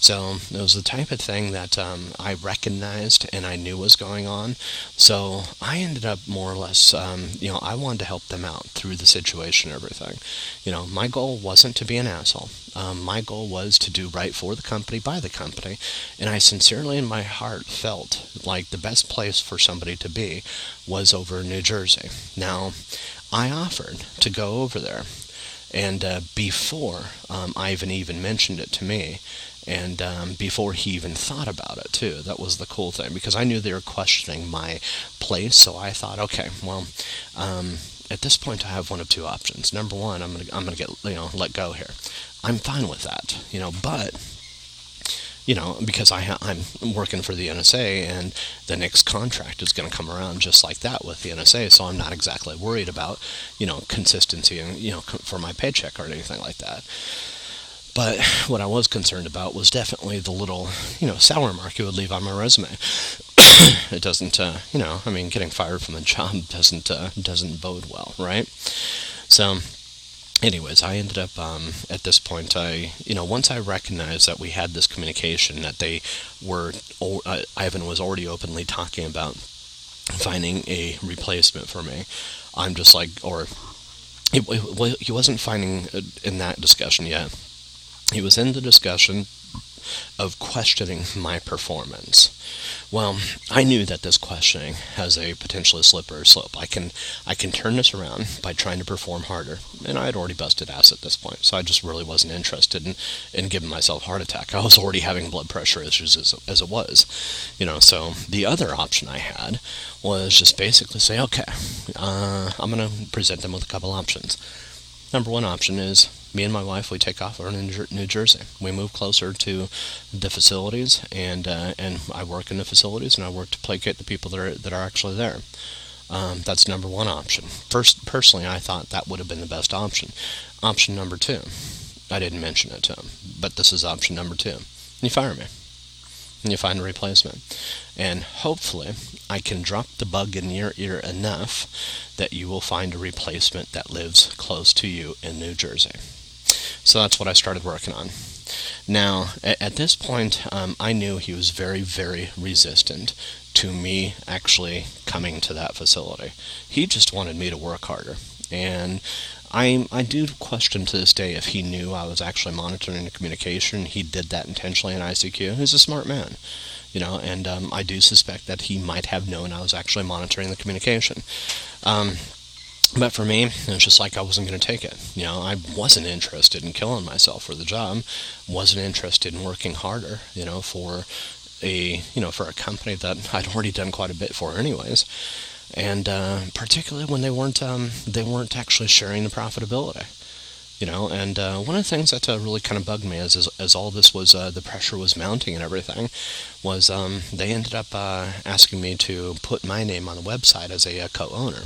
So it was the type of thing that um, I recognized and I knew was going on. So I ended up more or less, um, you know, I wanted to help them out through the situation and everything. You know, my goal wasn't to be an asshole. Um, my goal was to do right for the company, by the company. And I sincerely in my heart felt like the best place for somebody to be was over in New Jersey. Now, I offered to go over there. And uh, before um, Ivan even mentioned it to me, and um, before he even thought about it too that was the cool thing because i knew they were questioning my place so i thought okay well um, at this point i have one of two options number one i'm gonna i'm gonna get you know let go here i'm fine with that you know but you know, because I ha- I'm working for the NSA, and the next contract is going to come around just like that with the NSA. So I'm not exactly worried about, you know, consistency and you know for my paycheck or anything like that. But what I was concerned about was definitely the little, you know, sour mark it would leave on my resume. it doesn't, uh, you know, I mean, getting fired from a job doesn't uh, doesn't bode well, right? So, anyways, I ended up um, at this point. I, you know, once I recognized that we had this communication, that they were, uh, Ivan was already openly talking about finding a replacement for me. I'm just like, or he, he wasn't finding uh, in that discussion yet he was in the discussion of questioning my performance. Well, I knew that this questioning has a potentially slippery slope. I can I can turn this around by trying to perform harder, and I had already busted ass at this point, so I just really wasn't interested in, in giving myself a heart attack. I was already having blood pressure issues as, as it was, you know. So the other option I had was just basically say, okay, uh, I'm going to present them with a couple options. Number one option is me and my wife, we take off. We're in New Jersey. We move closer to the facilities, and uh, and I work in the facilities, and I work to placate the people that are that are actually there. Um, that's number one option. First, personally, I thought that would have been the best option. Option number two, I didn't mention it to him, but this is option number two. You fire me, and you find a replacement, and hopefully, I can drop the bug in your ear enough that you will find a replacement that lives close to you in New Jersey. So that's what I started working on. Now, at, this point, um, I knew he was very, very resistant to me actually coming to that facility. He just wanted me to work harder. And I, I do question to this day if he knew I was actually monitoring the communication. He did that intentionally in ICQ. He's a smart man, you know, and um, I do suspect that he might have known I was actually monitoring the communication. Um, but for me, it was just like I wasn't going to take it. You know, I wasn't interested in killing myself for the job. wasn't interested in working harder. You know, for a you know for a company that I'd already done quite a bit for anyways, and uh, particularly when they weren't um, they weren't actually sharing the profitability. You know, and uh, one of the things that uh, really kind of bugged me as, as, as all this was, uh, the pressure was mounting and everything, was um, they ended up uh, asking me to put my name on the website as a, a co-owner.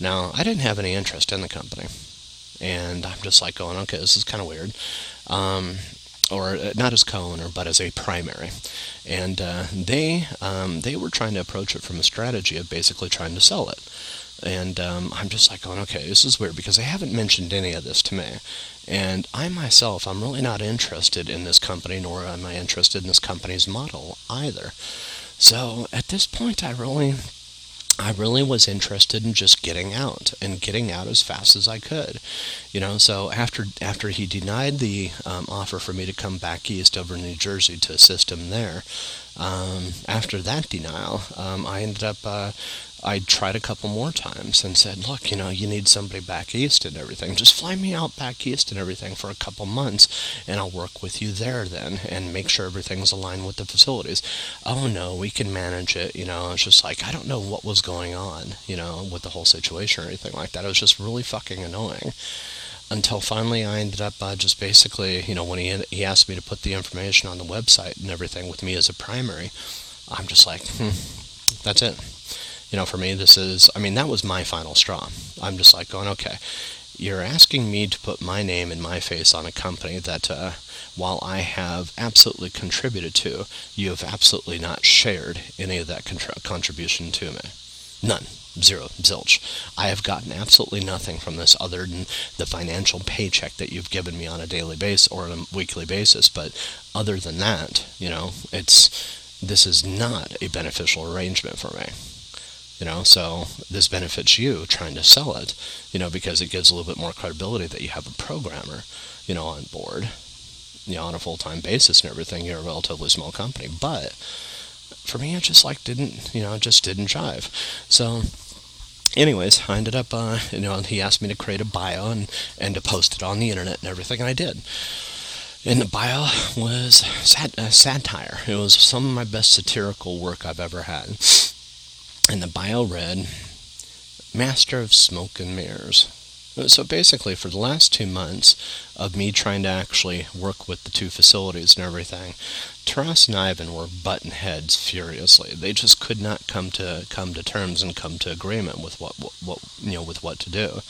Now, I didn't have any interest in the company, and I'm just like going, okay, this is kind of weird. Um, or uh, not as co-owner, but as a primary. And uh, they um, they were trying to approach it from a strategy of basically trying to sell it. And um, I'm just like going, okay, this is weird because they haven't mentioned any of this to me. And I myself, I'm really not interested in this company, nor am I interested in this company's model either. So at this point, I really I really was interested in just getting out and getting out as fast as I could, you know. So after after he denied the um, offer for me to come back east over New Jersey to assist him there, um, after that denial, um, I ended up uh, I tried a couple more times and said, look, you know, you need somebody back east and everything. Just fly me out back east and everything for a couple months, and I'll work with you there then and make sure everything's aligned with the facilities. Oh no, we can manage it. You know, it's just like I don't know what was going on, you know, with the whole situation or anything like that. It was just really fucking annoying. Until finally, I ended up uh, just basically, you know, when he he asked me to put the information on the website and everything with me as a primary, I'm just like, hmm, that's it you know, for me, this is, I mean, that was my final straw. I'm just like going, okay, you're asking me to put my name and my face on a company that, uh, while I have absolutely contributed to, you have absolutely not shared any of that contra- contribution to me. None. Zero. Zilch. I have gotten absolutely nothing from this other than the financial paycheck that you've given me on a daily basis or on a weekly basis. But other than that, you know, it's, this is not a beneficial arrangement for me you know so this benefits you trying to sell it you know because it gives a little bit more credibility that you have a programmer you know on board you know on a full-time basis and everything. You're a relatively small company. But for me it just like didn't you know just didn't jive so anyways i ended up uh, you know he asked me to create a bio and and to post it on the internet and everything and i did. And the bio was sat- uh, satire. It was some of my best satirical work I've ever had and the bio read Master of Smoke and Mirrors. So basically, for the last two months of me trying to actually work with the two facilities and everything, Taras and Ivan were butting heads furiously. They just could not come to come to terms and come to agreement with what, what, what you know with what to do.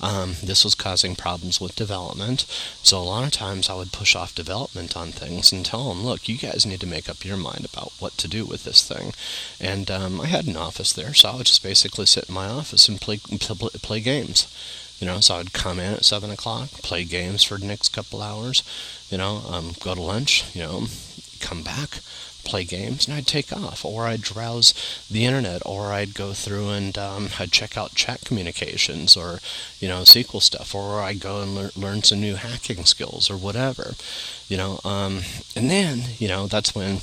Um, this was causing problems with development. So a lot of times I would push off development on things and tell them, look, you guys need to make up your mind about what to do with this thing. And um, I had an office there, so I would just basically sit in my office and play play, play games. You know, so I'd come in at seven o'clock, play games for the next couple hours. You know, um, go to lunch. You know, come back, play games, and I'd take off, or I'd browse the internet, or I'd go through and um, I'd check out chat communications, or you know SQL stuff, or I'd go and lear- learn some new hacking skills, or whatever, you know. Um, and then you know that's when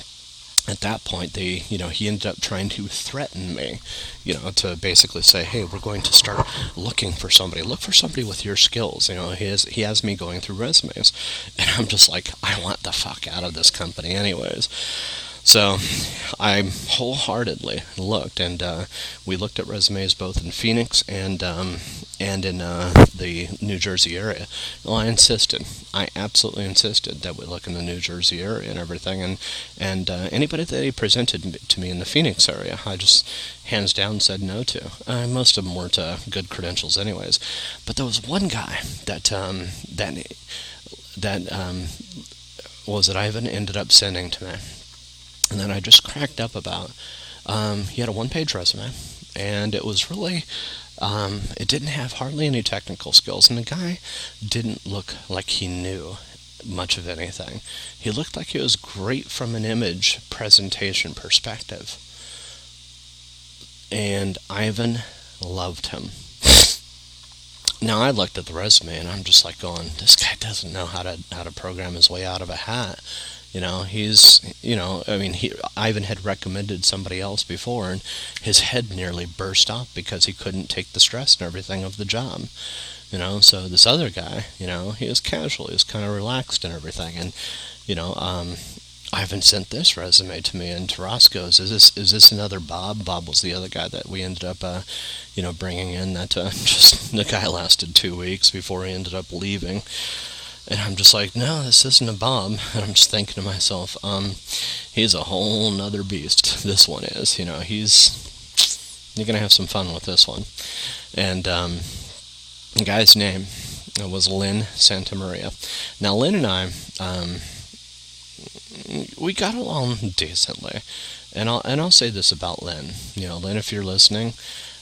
at that point they you know he ended up trying to threaten me you know to basically say hey we're going to start looking for somebody. Look for somebody with your skills. You know he has he has me going through resumes. And i'm just like i want the fuck out of this company anyways So I wholeheartedly looked, and uh, we looked at resumes both in Phoenix and um, and in uh, the New Jersey area. Well, I insisted, I absolutely insisted that we look in the New Jersey area and everything, and and uh, anybody that he presented to me in the Phoenix area, I just hands down said no to. Uh, most of them weren't uh, good credentials, anyways. But there was one guy that um, that that um, was that Ivan ended up sending to me, and then I just cracked up about. Um, he had a one-page resume, and it was really. Um, it didn't have hardly any technical skills, and the guy didn't look like he knew much of anything. He looked like he was great from an image presentation perspective. And Ivan loved him. Now I looked at the resume and I'm just like going, this guy doesn't know how to how to program his way out of a hat. You know, he's you know, I mean, he Ivan had recommended somebody else before, and his head nearly burst off because he couldn't take the stress and everything of the job. You know, so this other guy, you know, he was casual, he was kind of relaxed and everything, and you know, um, Ivan sent this resume to me, and Taras goes, "Is this is this another Bob?" Bob was the other guy that we ended up, uh, you know, bringing in. That uh, just the guy lasted two weeks before he ended up leaving, and I'm just like, "No, this isn't a Bob." And I'm just thinking to myself, um, he's a whole nother beast. This one is, you know, he's you're gonna have some fun with this one, and um, the guy's name was Lynn Santamaria. Now, Lynn and I. Um, we got along decently. And I'll and I'll say this about Lynn. You know, Lynn, if you're listening,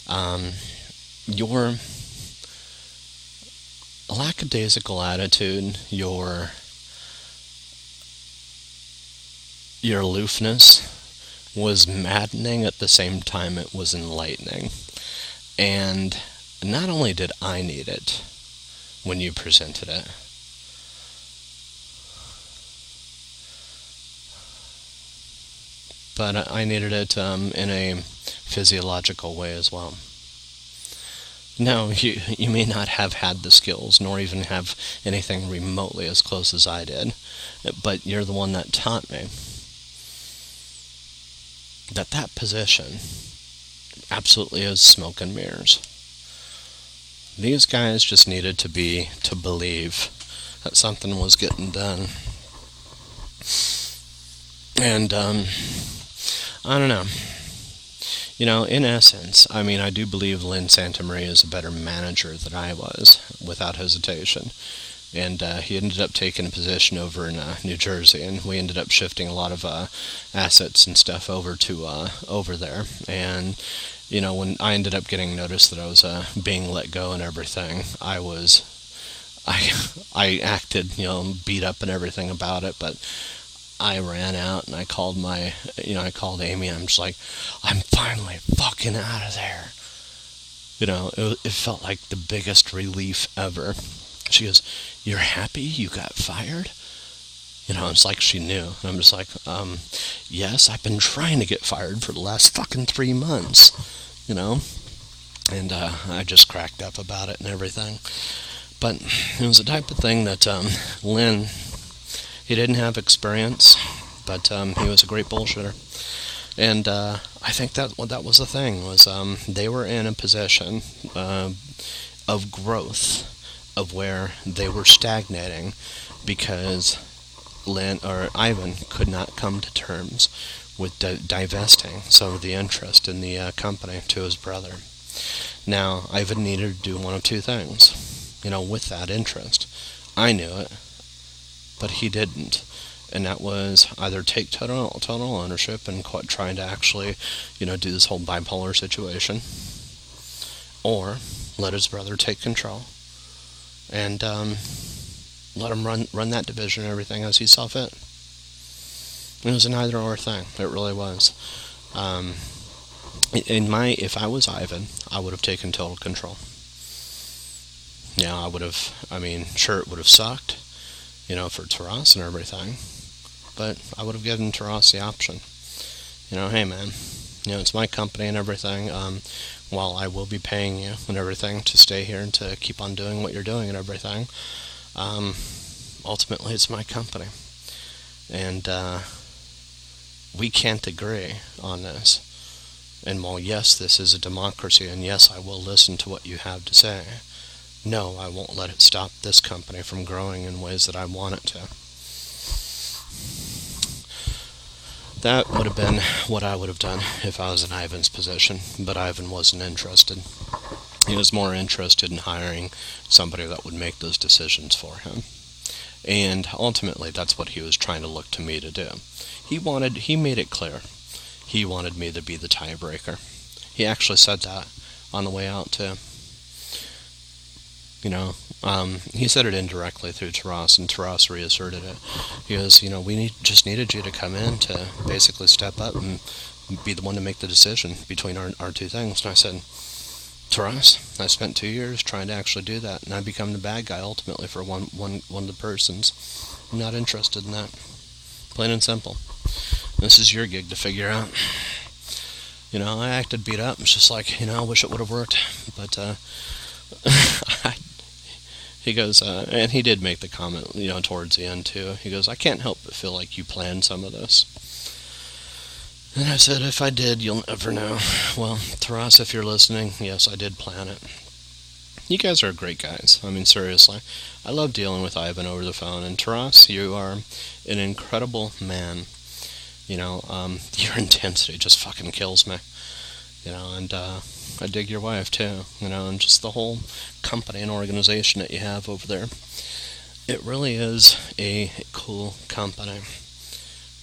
um, your lackadaisical attitude, your your aloofness was maddening at the same time it was enlightening. And not only did I need it when you presented it, but I needed it um, in a physiological way as well. No, you, you may not have had the skills, nor even have anything remotely as close as I did, but you're the one that taught me that that position absolutely is smoke and mirrors. These guys just needed to be, to believe that something was getting done. And, um, I don't know. You know, in essence, I mean, I do believe Lynn Santamaria is a better manager than I was, without hesitation. And uh, he ended up taking a position over in uh, New Jersey, and we ended up shifting a lot of uh, assets and stuff over to uh, over there. And you know, when I ended up getting notice that I was uh, being let go and everything, I was, I, I acted, you know, beat up and everything about it, but I ran out and I called my, you know, I called Amy I'm just like, I'm finally fucking out of there. You know, it, it felt like the biggest relief ever. She goes, You're happy you got fired? You know, it's like she knew. And I'm just like, um, yes, I've been trying to get fired for the last fucking three months, you know? And uh, I just cracked up about it and everything. But it was the type of thing that um, Lynn he didn't have experience, but um, he was a great bullshitter. And uh, I think that what that was the thing was um, they were in a position uh, of growth, of where they were stagnating, because Lynn or Ivan could not come to terms with di- divesting some of the interest in the uh, company to his brother. Now, Ivan needed to do one of two things, you know, with that interest. I knew it, but he didn't. And that was either take total, total ownership and quite trying to actually, you know, do this whole bipolar situation, or let his brother take control and um, let him run run that division and everything as he saw fit. It was an either or thing. It really was. Um, in my, if I was Ivan, I would have taken total control. Yeah, I would have. I mean, sure, it would have sucked you know, for Taras and everything. But I would have given Taras the option. You know, hey man, you know, it's my company and everything. Um, while I will be paying you and everything to stay here and to keep on doing what you're doing and everything, um, ultimately it's my company. And uh, we can't agree on this. And while yes, this is a democracy, and yes, I will listen to what you have to say, no, I won't let it stop this company from growing in ways that I want it to. That would have been what I would have done if I was in Ivan's position, but Ivan wasn't interested. He was more interested in hiring somebody that would make those decisions for him. And ultimately, that's what he was trying to look to me to do. He wanted, he made it clear, he wanted me to be the tiebreaker. He actually said that on the way out, too. You know, um, he said it indirectly through Taras, and Taras reasserted it. He goes, you know, we need, just needed you to come in to basically step up and be the one to make the decision between our, our two things. And I said, Taras, I spent two years trying to actually do that, and I become the bad guy ultimately for one, one, one of the persons. I'm not interested in that. Plain and simple. This is your gig to figure out. You know, I acted beat up. It's just like, you know, I wish it would have worked. But uh, I he goes, uh, and he did make the comment, you know, towards the end too. He goes, I can't help but feel like you planned some of this. And I said, if I did, you'll never know. Well, Taras, if you're listening, yes, I did plan it. You guys are great guys. I mean, seriously. I love dealing with Ivan over the phone. And Taras, you are an incredible man. You know, um, your intensity just fucking kills me. You know, and uh, I dig your wife too, you know, and just the whole company and organization that you have over there. It really is a cool company.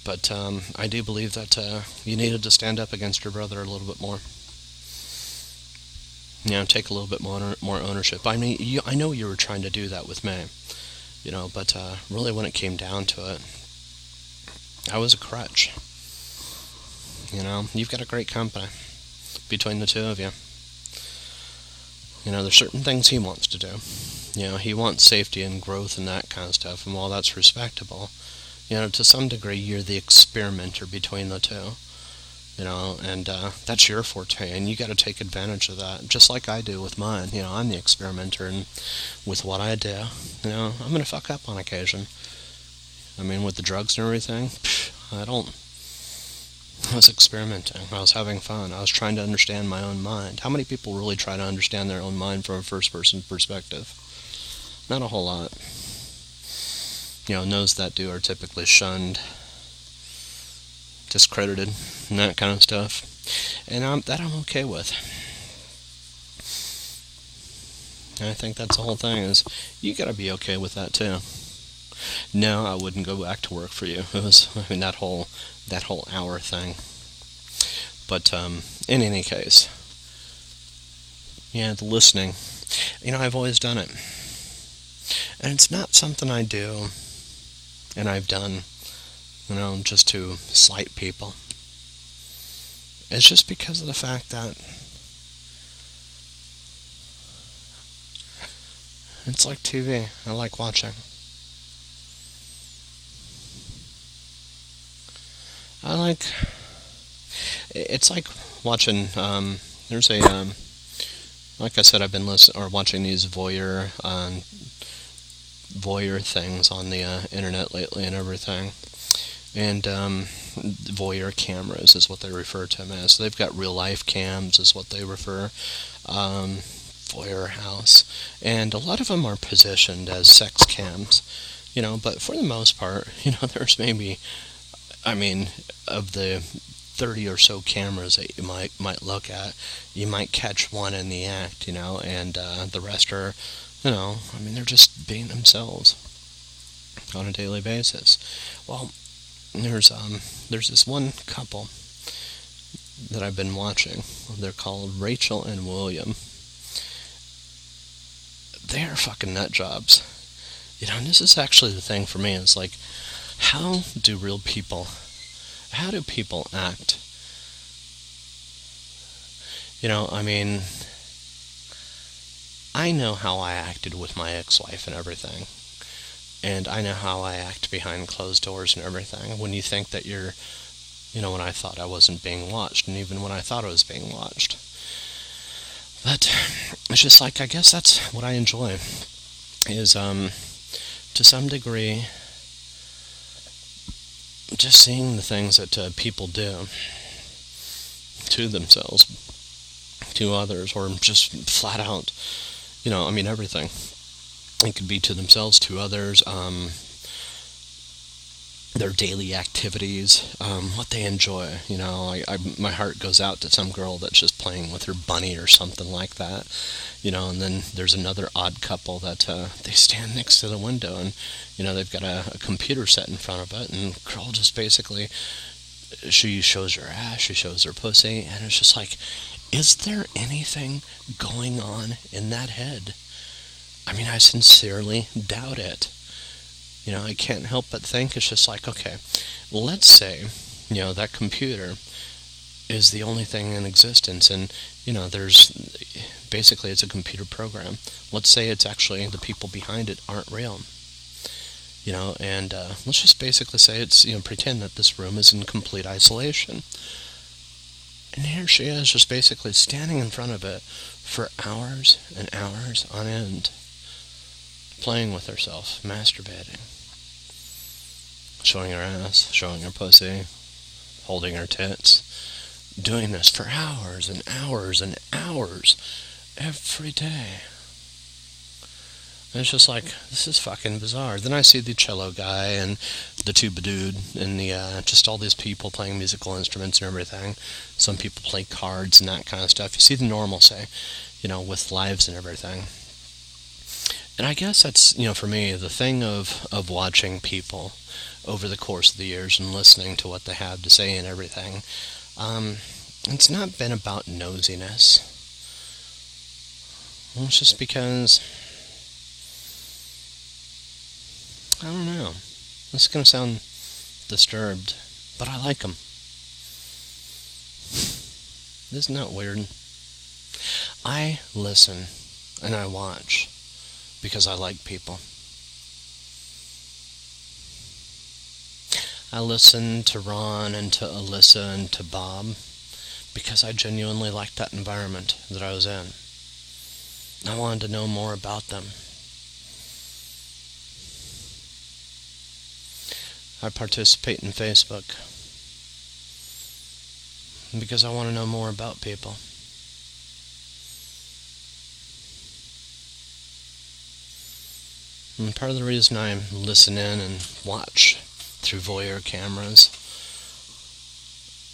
But um, I do believe that uh, you needed to stand up against your brother a little bit more. You know, take a little bit more more ownership. I mean, you, I know you were trying to do that with me, you know, but uh, really when it came down to it, I was a crutch. You know, you've got a great company between the two of you. You know, there's certain things he wants to do. You know, he wants safety and growth and that kind of stuff, and while that's respectable, you know, to some degree, you're the experimenter between the two. You know, and uh, that's your forte, and you got to take advantage of that, just like I do with mine. You know, I'm the experimenter, and with what I do, you know, I'm gonna fuck up on occasion. I mean, with the drugs and everything, I don't I was experimenting. I was having fun. I was trying to understand my own mind. How many people really try to understand their own mind from a first person perspective? Not a whole lot. You know, those that do are typically shunned, discredited, and that kind of stuff. And I'm, that I'm okay with. And I think that's the whole thing is you got to be okay with that too. No, I wouldn't go back to work for you. It was I mean that whole that whole hour thing. But um, in any case, yeah, the listening. You know, I've always done it, and it's not something I do, and I've done, you know, just to slight people. It's just because of the fact that it's like TV. I like watching. I like. It's like watching. Um, there's a. Um, like I said, I've been listening or watching these voyeur um, voyeur things on the uh, internet lately and everything. And um, voyeur cameras is what they refer to them as. So they've got real life cams, is what they refer. Um, voyeur house, and a lot of them are positioned as sex cams, you know. But for the most part, you know, there's maybe I mean, of the 30 or so cameras that you might might look at, you might catch one in the act, you know, and uh, the rest are, you know, I mean, they're just being themselves on a daily basis. Well, there's um there's this one couple that I've been watching. They're called Rachel and William. They're fucking nut jobs. You know, and this is actually the thing for me. It's like how do real people, how do people act? You know, I mean, I know how I acted with my ex-wife and everything. And I know how I act behind closed doors and everything. When you think that you're, you know, when I thought I wasn't being watched, and even when I thought I was being watched. But it's just like, I guess that's what I enjoy, is, um, to some degree, just seeing the things that uh, people do to themselves, to others, or just flat out, you know, I mean, everything. It could be to themselves, to others, um, their daily activities, um, what they enjoy. You know, I, I, my heart goes out to some girl that's just playing with her bunny or something like that. You know, and then there's another odd couple that uh, they stand next to the window and, you know, they've got a, a computer set in front of it, and girl just basically, she shows her ass, she shows her pussy, and it's just like, is there anything going on in that head? I mean, I sincerely doubt it. You know, I can't help but think it's just like, okay, let's say, you know, that computer is the only thing in existence and, you know, there's basically it's a computer program. Let's say it's actually the people behind it aren't real. You know, and uh, let's just basically say it's, you know, pretend that this room is in complete isolation. And here she is, just basically standing in front of it for hours and hours on end playing with herself, masturbating, showing her ass, showing her pussy, holding her tits, doing this for hours and hours and hours every day. And it's just like, this is fucking bizarre. Then I see the cello guy and the tuba dude and the uh, just all these people playing musical instruments and everything. Some people play cards and that kind of stuff. You see the normal, say, you know, with lives and everything. And I guess that's, you know, for me, the thing of, of watching people over the course of the years and listening to what they have to say and everything, um, it's not been about nosiness. It's just because, I don't know. This is going to sound disturbed, but I like them. Isn't that weird? I listen and I watch because I like people. I listen to Ron and to Alyssa and to Bob because I genuinely liked that environment that I was in. I wanted to know more about them. I participate in Facebook because I want to know more about people. And part of the reason I listen in and watch through voyeur cameras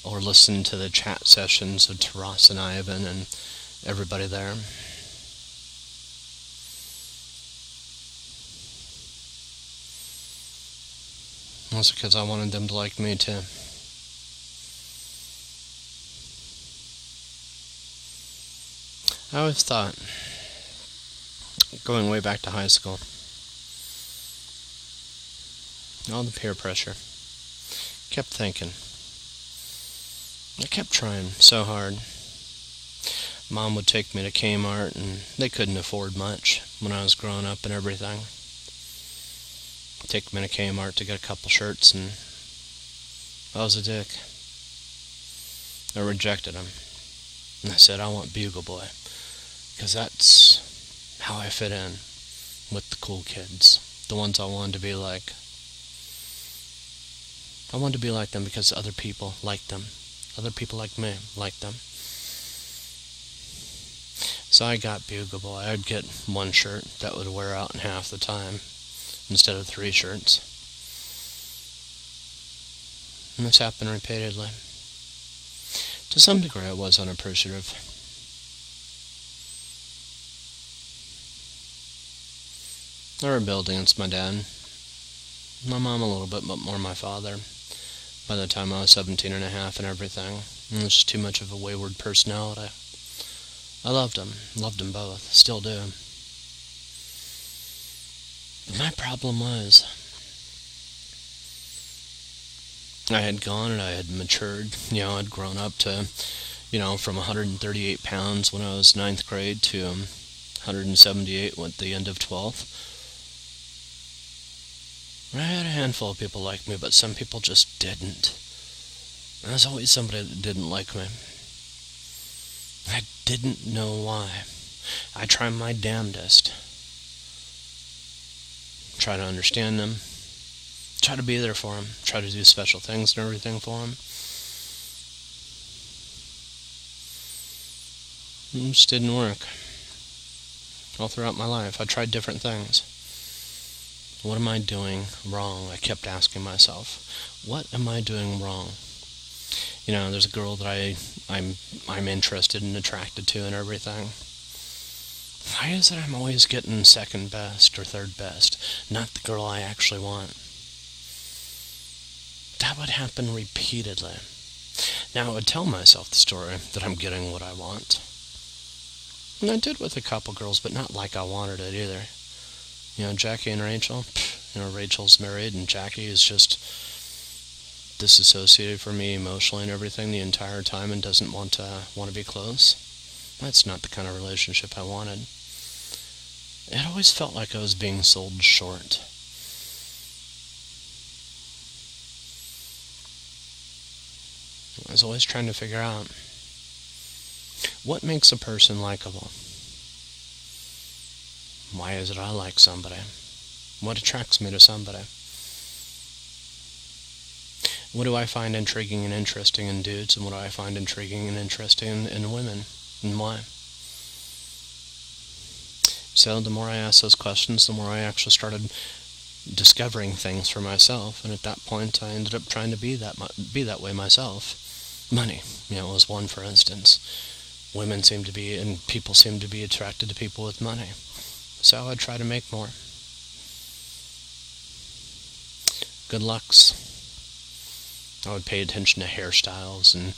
or listen to the chat sessions of Taras and Ivan and everybody there. Was because I wanted them to like me too. I always thought, going way back to high school, all the peer pressure. Kept thinking. I kept trying so hard. Mom would take me to Kmart, and they couldn't afford much when I was growing up and everything. Take me to Kmart to get a couple shirts, and I was a dick. I rejected them. And I said, I want Bugle Boy. Because that's how I fit in with the cool kids. The ones I wanted to be like. I wanted to be like them because other people liked them. Other people like me liked them. So I got Bugle Boy. I'd get one shirt that would wear out in half the time instead of three shirts. And this happened repeatedly. To some degree, I was unappreciative. I rebelled against my dad. My mom a little bit, but more my father by the time I was 17 and a half and everything. It was just too much of a wayward personality. I loved them, loved them both, still do. But my problem was, I had gone and I had matured. You know, I'd grown up to, you know, from 138 pounds when I was ninth grade to um, 178 at the end of 12th. I had a handful of people like me, but some people just didn't. There's always somebody that didn't like me. I didn't know why. I tried my damnedest. Try to understand them. try to be there for them. try to do special things and everything for them. It just didn't work. All throughout my life, I tried different things. What am I doing wrong? I kept asking myself, what am I doing wrong? You know, there's a girl that I, I'm, I'm interested and attracted to and everything. Why is it I'm always getting second best or third best, not the girl I actually want? That would happen repeatedly. Now, I would tell myself the story that I'm getting what I want. And I did with a couple girls, but not like I wanted it either. You know, Jackie and Rachel, you know, Rachel's married and Jackie is just disassociated from me emotionally and everything the entire time and doesn't want to want to be close. That's not the kind of relationship I wanted. It always felt like I was being sold short. I was always trying to figure out what makes a person likable. Why is it I like somebody? What attracts me to somebody? What do I find intriguing and interesting in dudes, and what do I find intriguing and interesting in, women, and why? So the more I asked those questions, the more I actually started discovering things for myself, and at that point, I ended up trying to be that be that way myself. Money, you know, was one for instance. Women seem to be, and people seem to be attracted to people with money. So I'd try to make more. Good looks. I would pay attention to hairstyles and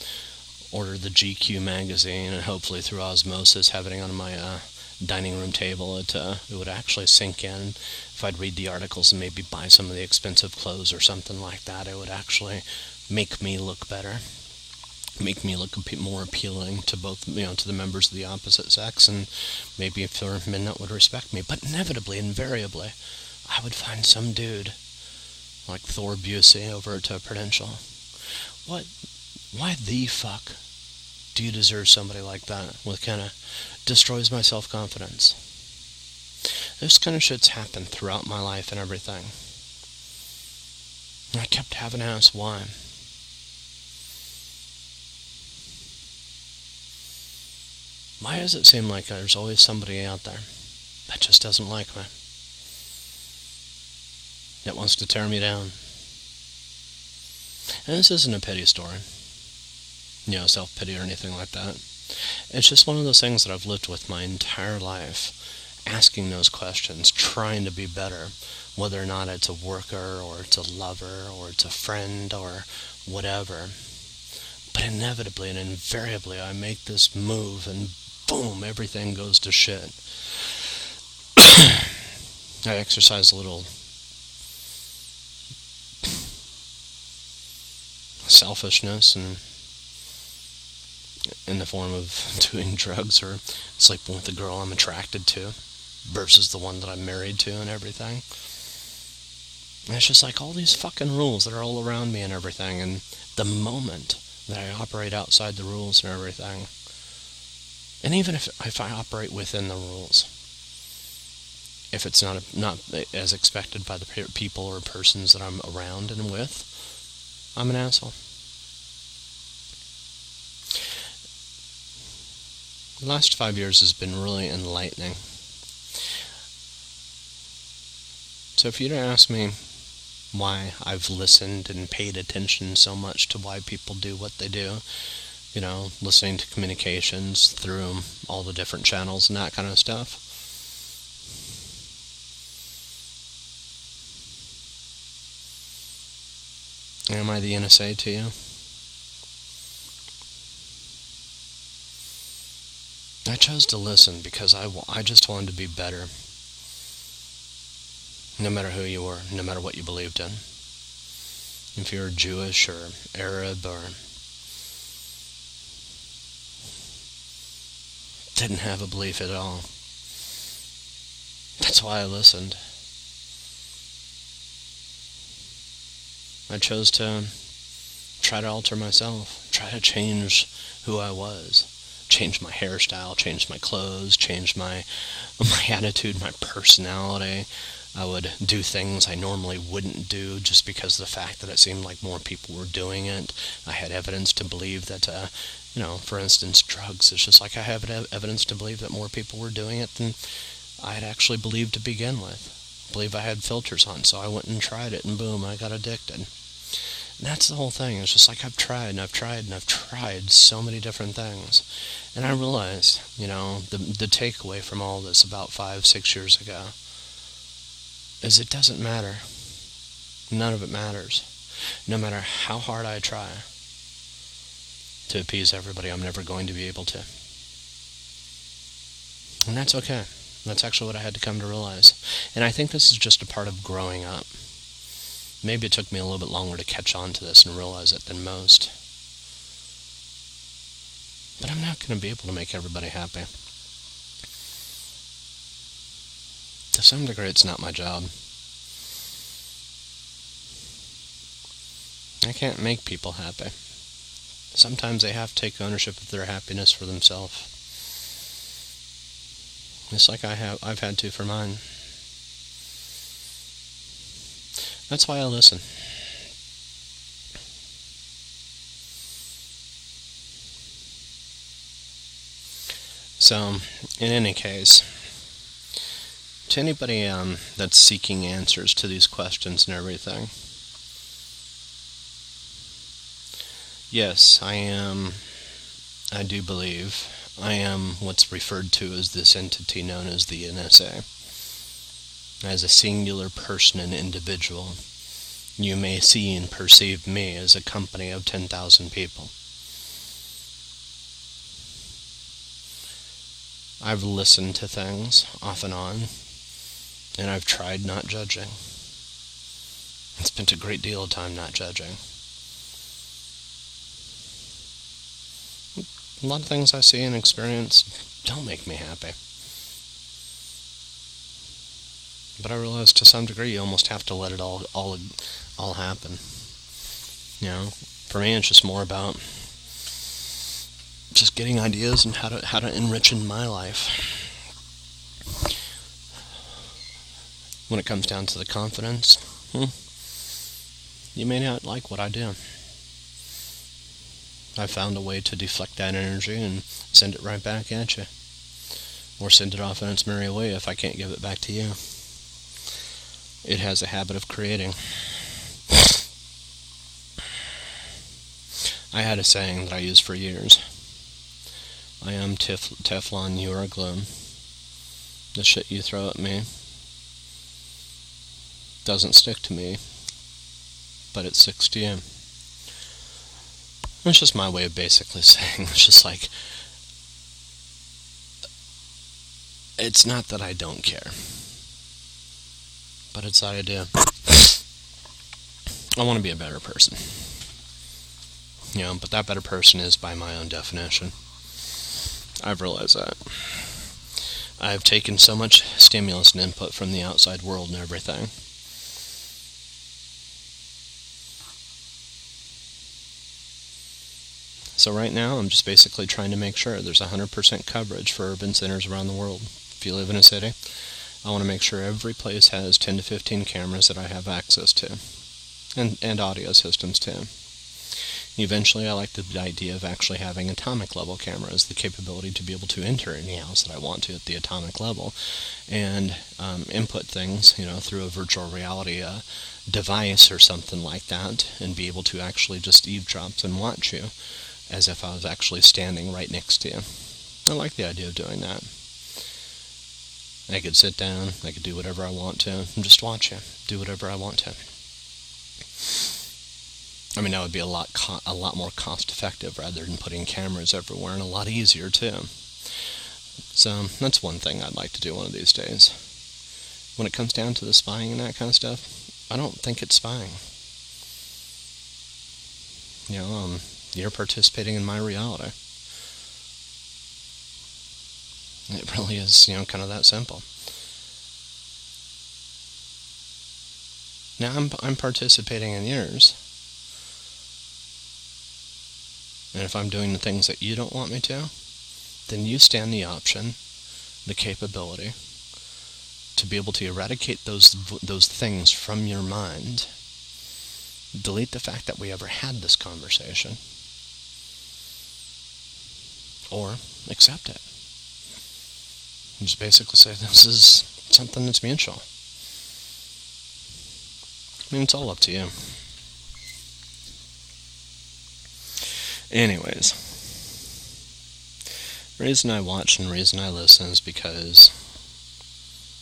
order the GQ magazine, and hopefully through osmosis, having it on my uh, dining room table, it uh, it would actually sink in. If I'd read the articles and maybe buy some of the expensive clothes or something like that, it would actually make me look better make me look a bit more appealing to both, you know, to the members of the opposite sex, and maybe if there men that would respect me. But inevitably, invariably, I would find some dude like Thor Busey over at Prudential. What? Why the fuck do you deserve somebody like that? What kind of destroys my self-confidence? This kind of shit's happened throughout my life and everything. I kept having to ask why. Why does it seem like there's always somebody out there that just doesn't like me? That wants to tear me down? And this isn't a pity story. You know, self-pity or anything like that. It's just one of those things that I've lived with my entire life. Asking those questions, trying to be better, whether or not it's a worker or it's a lover or it's a friend or whatever. But inevitably and invariably, I make this move and boom, everything goes to shit. I exercise a little selfishness and in the form of doing drugs or sleeping with the girl I'm attracted to versus the one that I'm married to and everything. And it's just like all these fucking rules that are all around me and everything and the moment that I operate outside the rules and everything and even if, if I operate within the rules, if it's not not as expected by the people or persons that I'm around and with, I'm an asshole. The last five years has been really enlightening. So if you'd ask me why I've listened and paid attention so much to why people do what they do, you know, listening to communications through all the different channels and that kind of stuff. Am I the NSA to you? I chose to listen because I, I just wanted to be better. No matter who you were, no matter what you believed in. If you're Jewish or Arab or didn't have a belief at all. That's why I listened. I chose to try to alter myself, try to change who I was, change my hairstyle, change my clothes, change my my attitude, my personality, I would do things I normally wouldn't do just because of the fact that it seemed like more people were doing it. I had evidence to believe that, uh, you know, for instance, drugs. It's just like I have evidence to believe that more people were doing it than I had actually believed to begin with. I believe I had filters on, so I went and tried it, and boom, I got addicted. That's the whole thing. It's just like I've tried and I've tried and I've tried so many different things. And I realized, you know, the, the takeaway from all this about five, six years ago is it doesn't matter. None of it matters. No matter how hard I try to appease everybody, I'm never going to be able to. And that's okay. That's actually what I had to come to realize. And I think this is just a part of growing up. Maybe it took me a little bit longer to catch on to this and realize it than most. But I'm not going to be able to make everybody happy. To some degree, it's not my job. I can't make people happy. Sometimes they have to take ownership of their happiness for themselves. Just like I have I've had to for mine. That's why I listen. So, in any case, to anybody um, that's seeking answers to these questions and everything, yes, I am, I do believe, I am what's referred to as this entity known as the NSA. As a singular person and individual, you may see and perceive me as a company of 10,000 people. I've listened to things off and on, and I've tried not judging. I spent a great deal of time not judging. A lot of things I see and experience don't make me happy. But I realize to some degree you almost have to let it all all all happen. You know, for me it's just more about just getting ideas and how to how to enrich in my life. When it comes down to the confidence, hmm, you may not like what I do. I found a way to deflect that energy and send it right back at you. Or send it off in its merry way if I can't give it back to you. It has a habit of creating. I had a saying that I used for years. I am tef- Teflon, you are glue. The shit you throw at me doesn't stick to me, but it sticks to you. It's just my way of basically saying, it's just like, it's not that I don't care, but it's that I do. I want to be a better person. You know, but that better person is by my own definition. I've realized that. I've taken so much stimulus and input from the outside world and everything. So right now, I'm just basically trying to make sure there's 100% coverage for urban centers around the world. If you live in a city, I want to make sure every place has 10 to 15 cameras that I have access to, and, and audio systems too. Eventually, I like the idea of actually having atomic level cameras, the capability to be able to enter any house that I want to at the atomic level, and um, input things, you know, through a virtual reality uh, device or something like that, and be able to actually just eavesdrop and watch you as if I was actually standing right next to you. I like the idea of doing that. I could sit down, I could do whatever I want to, and just watch you, do whatever I want to. I mean, that would be a lot co- a lot more cost effective rather than putting cameras everywhere, and a lot easier too. So that's one thing I'd like to do one of these days. When it comes down to the spying and that kind of stuff, I don't think it's spying. You know, um, you're participating in my reality. It really is, you know, kind of that simple. Now I'm I'm participating in yours. And if I'm doing the things that you don't want me to, then you stand the option, the capability to be able to eradicate those those things from your mind. Delete the fact that we ever had this conversation. Or accept it. just basically say this is something that's mutual. I mean, it's all up to you. Anyways, reason I watch and reason I listen is because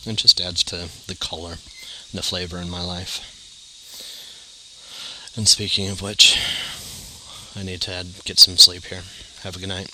it just adds to the color and the flavor in my life. And speaking of which, I need to add, get some sleep here. Have a good night.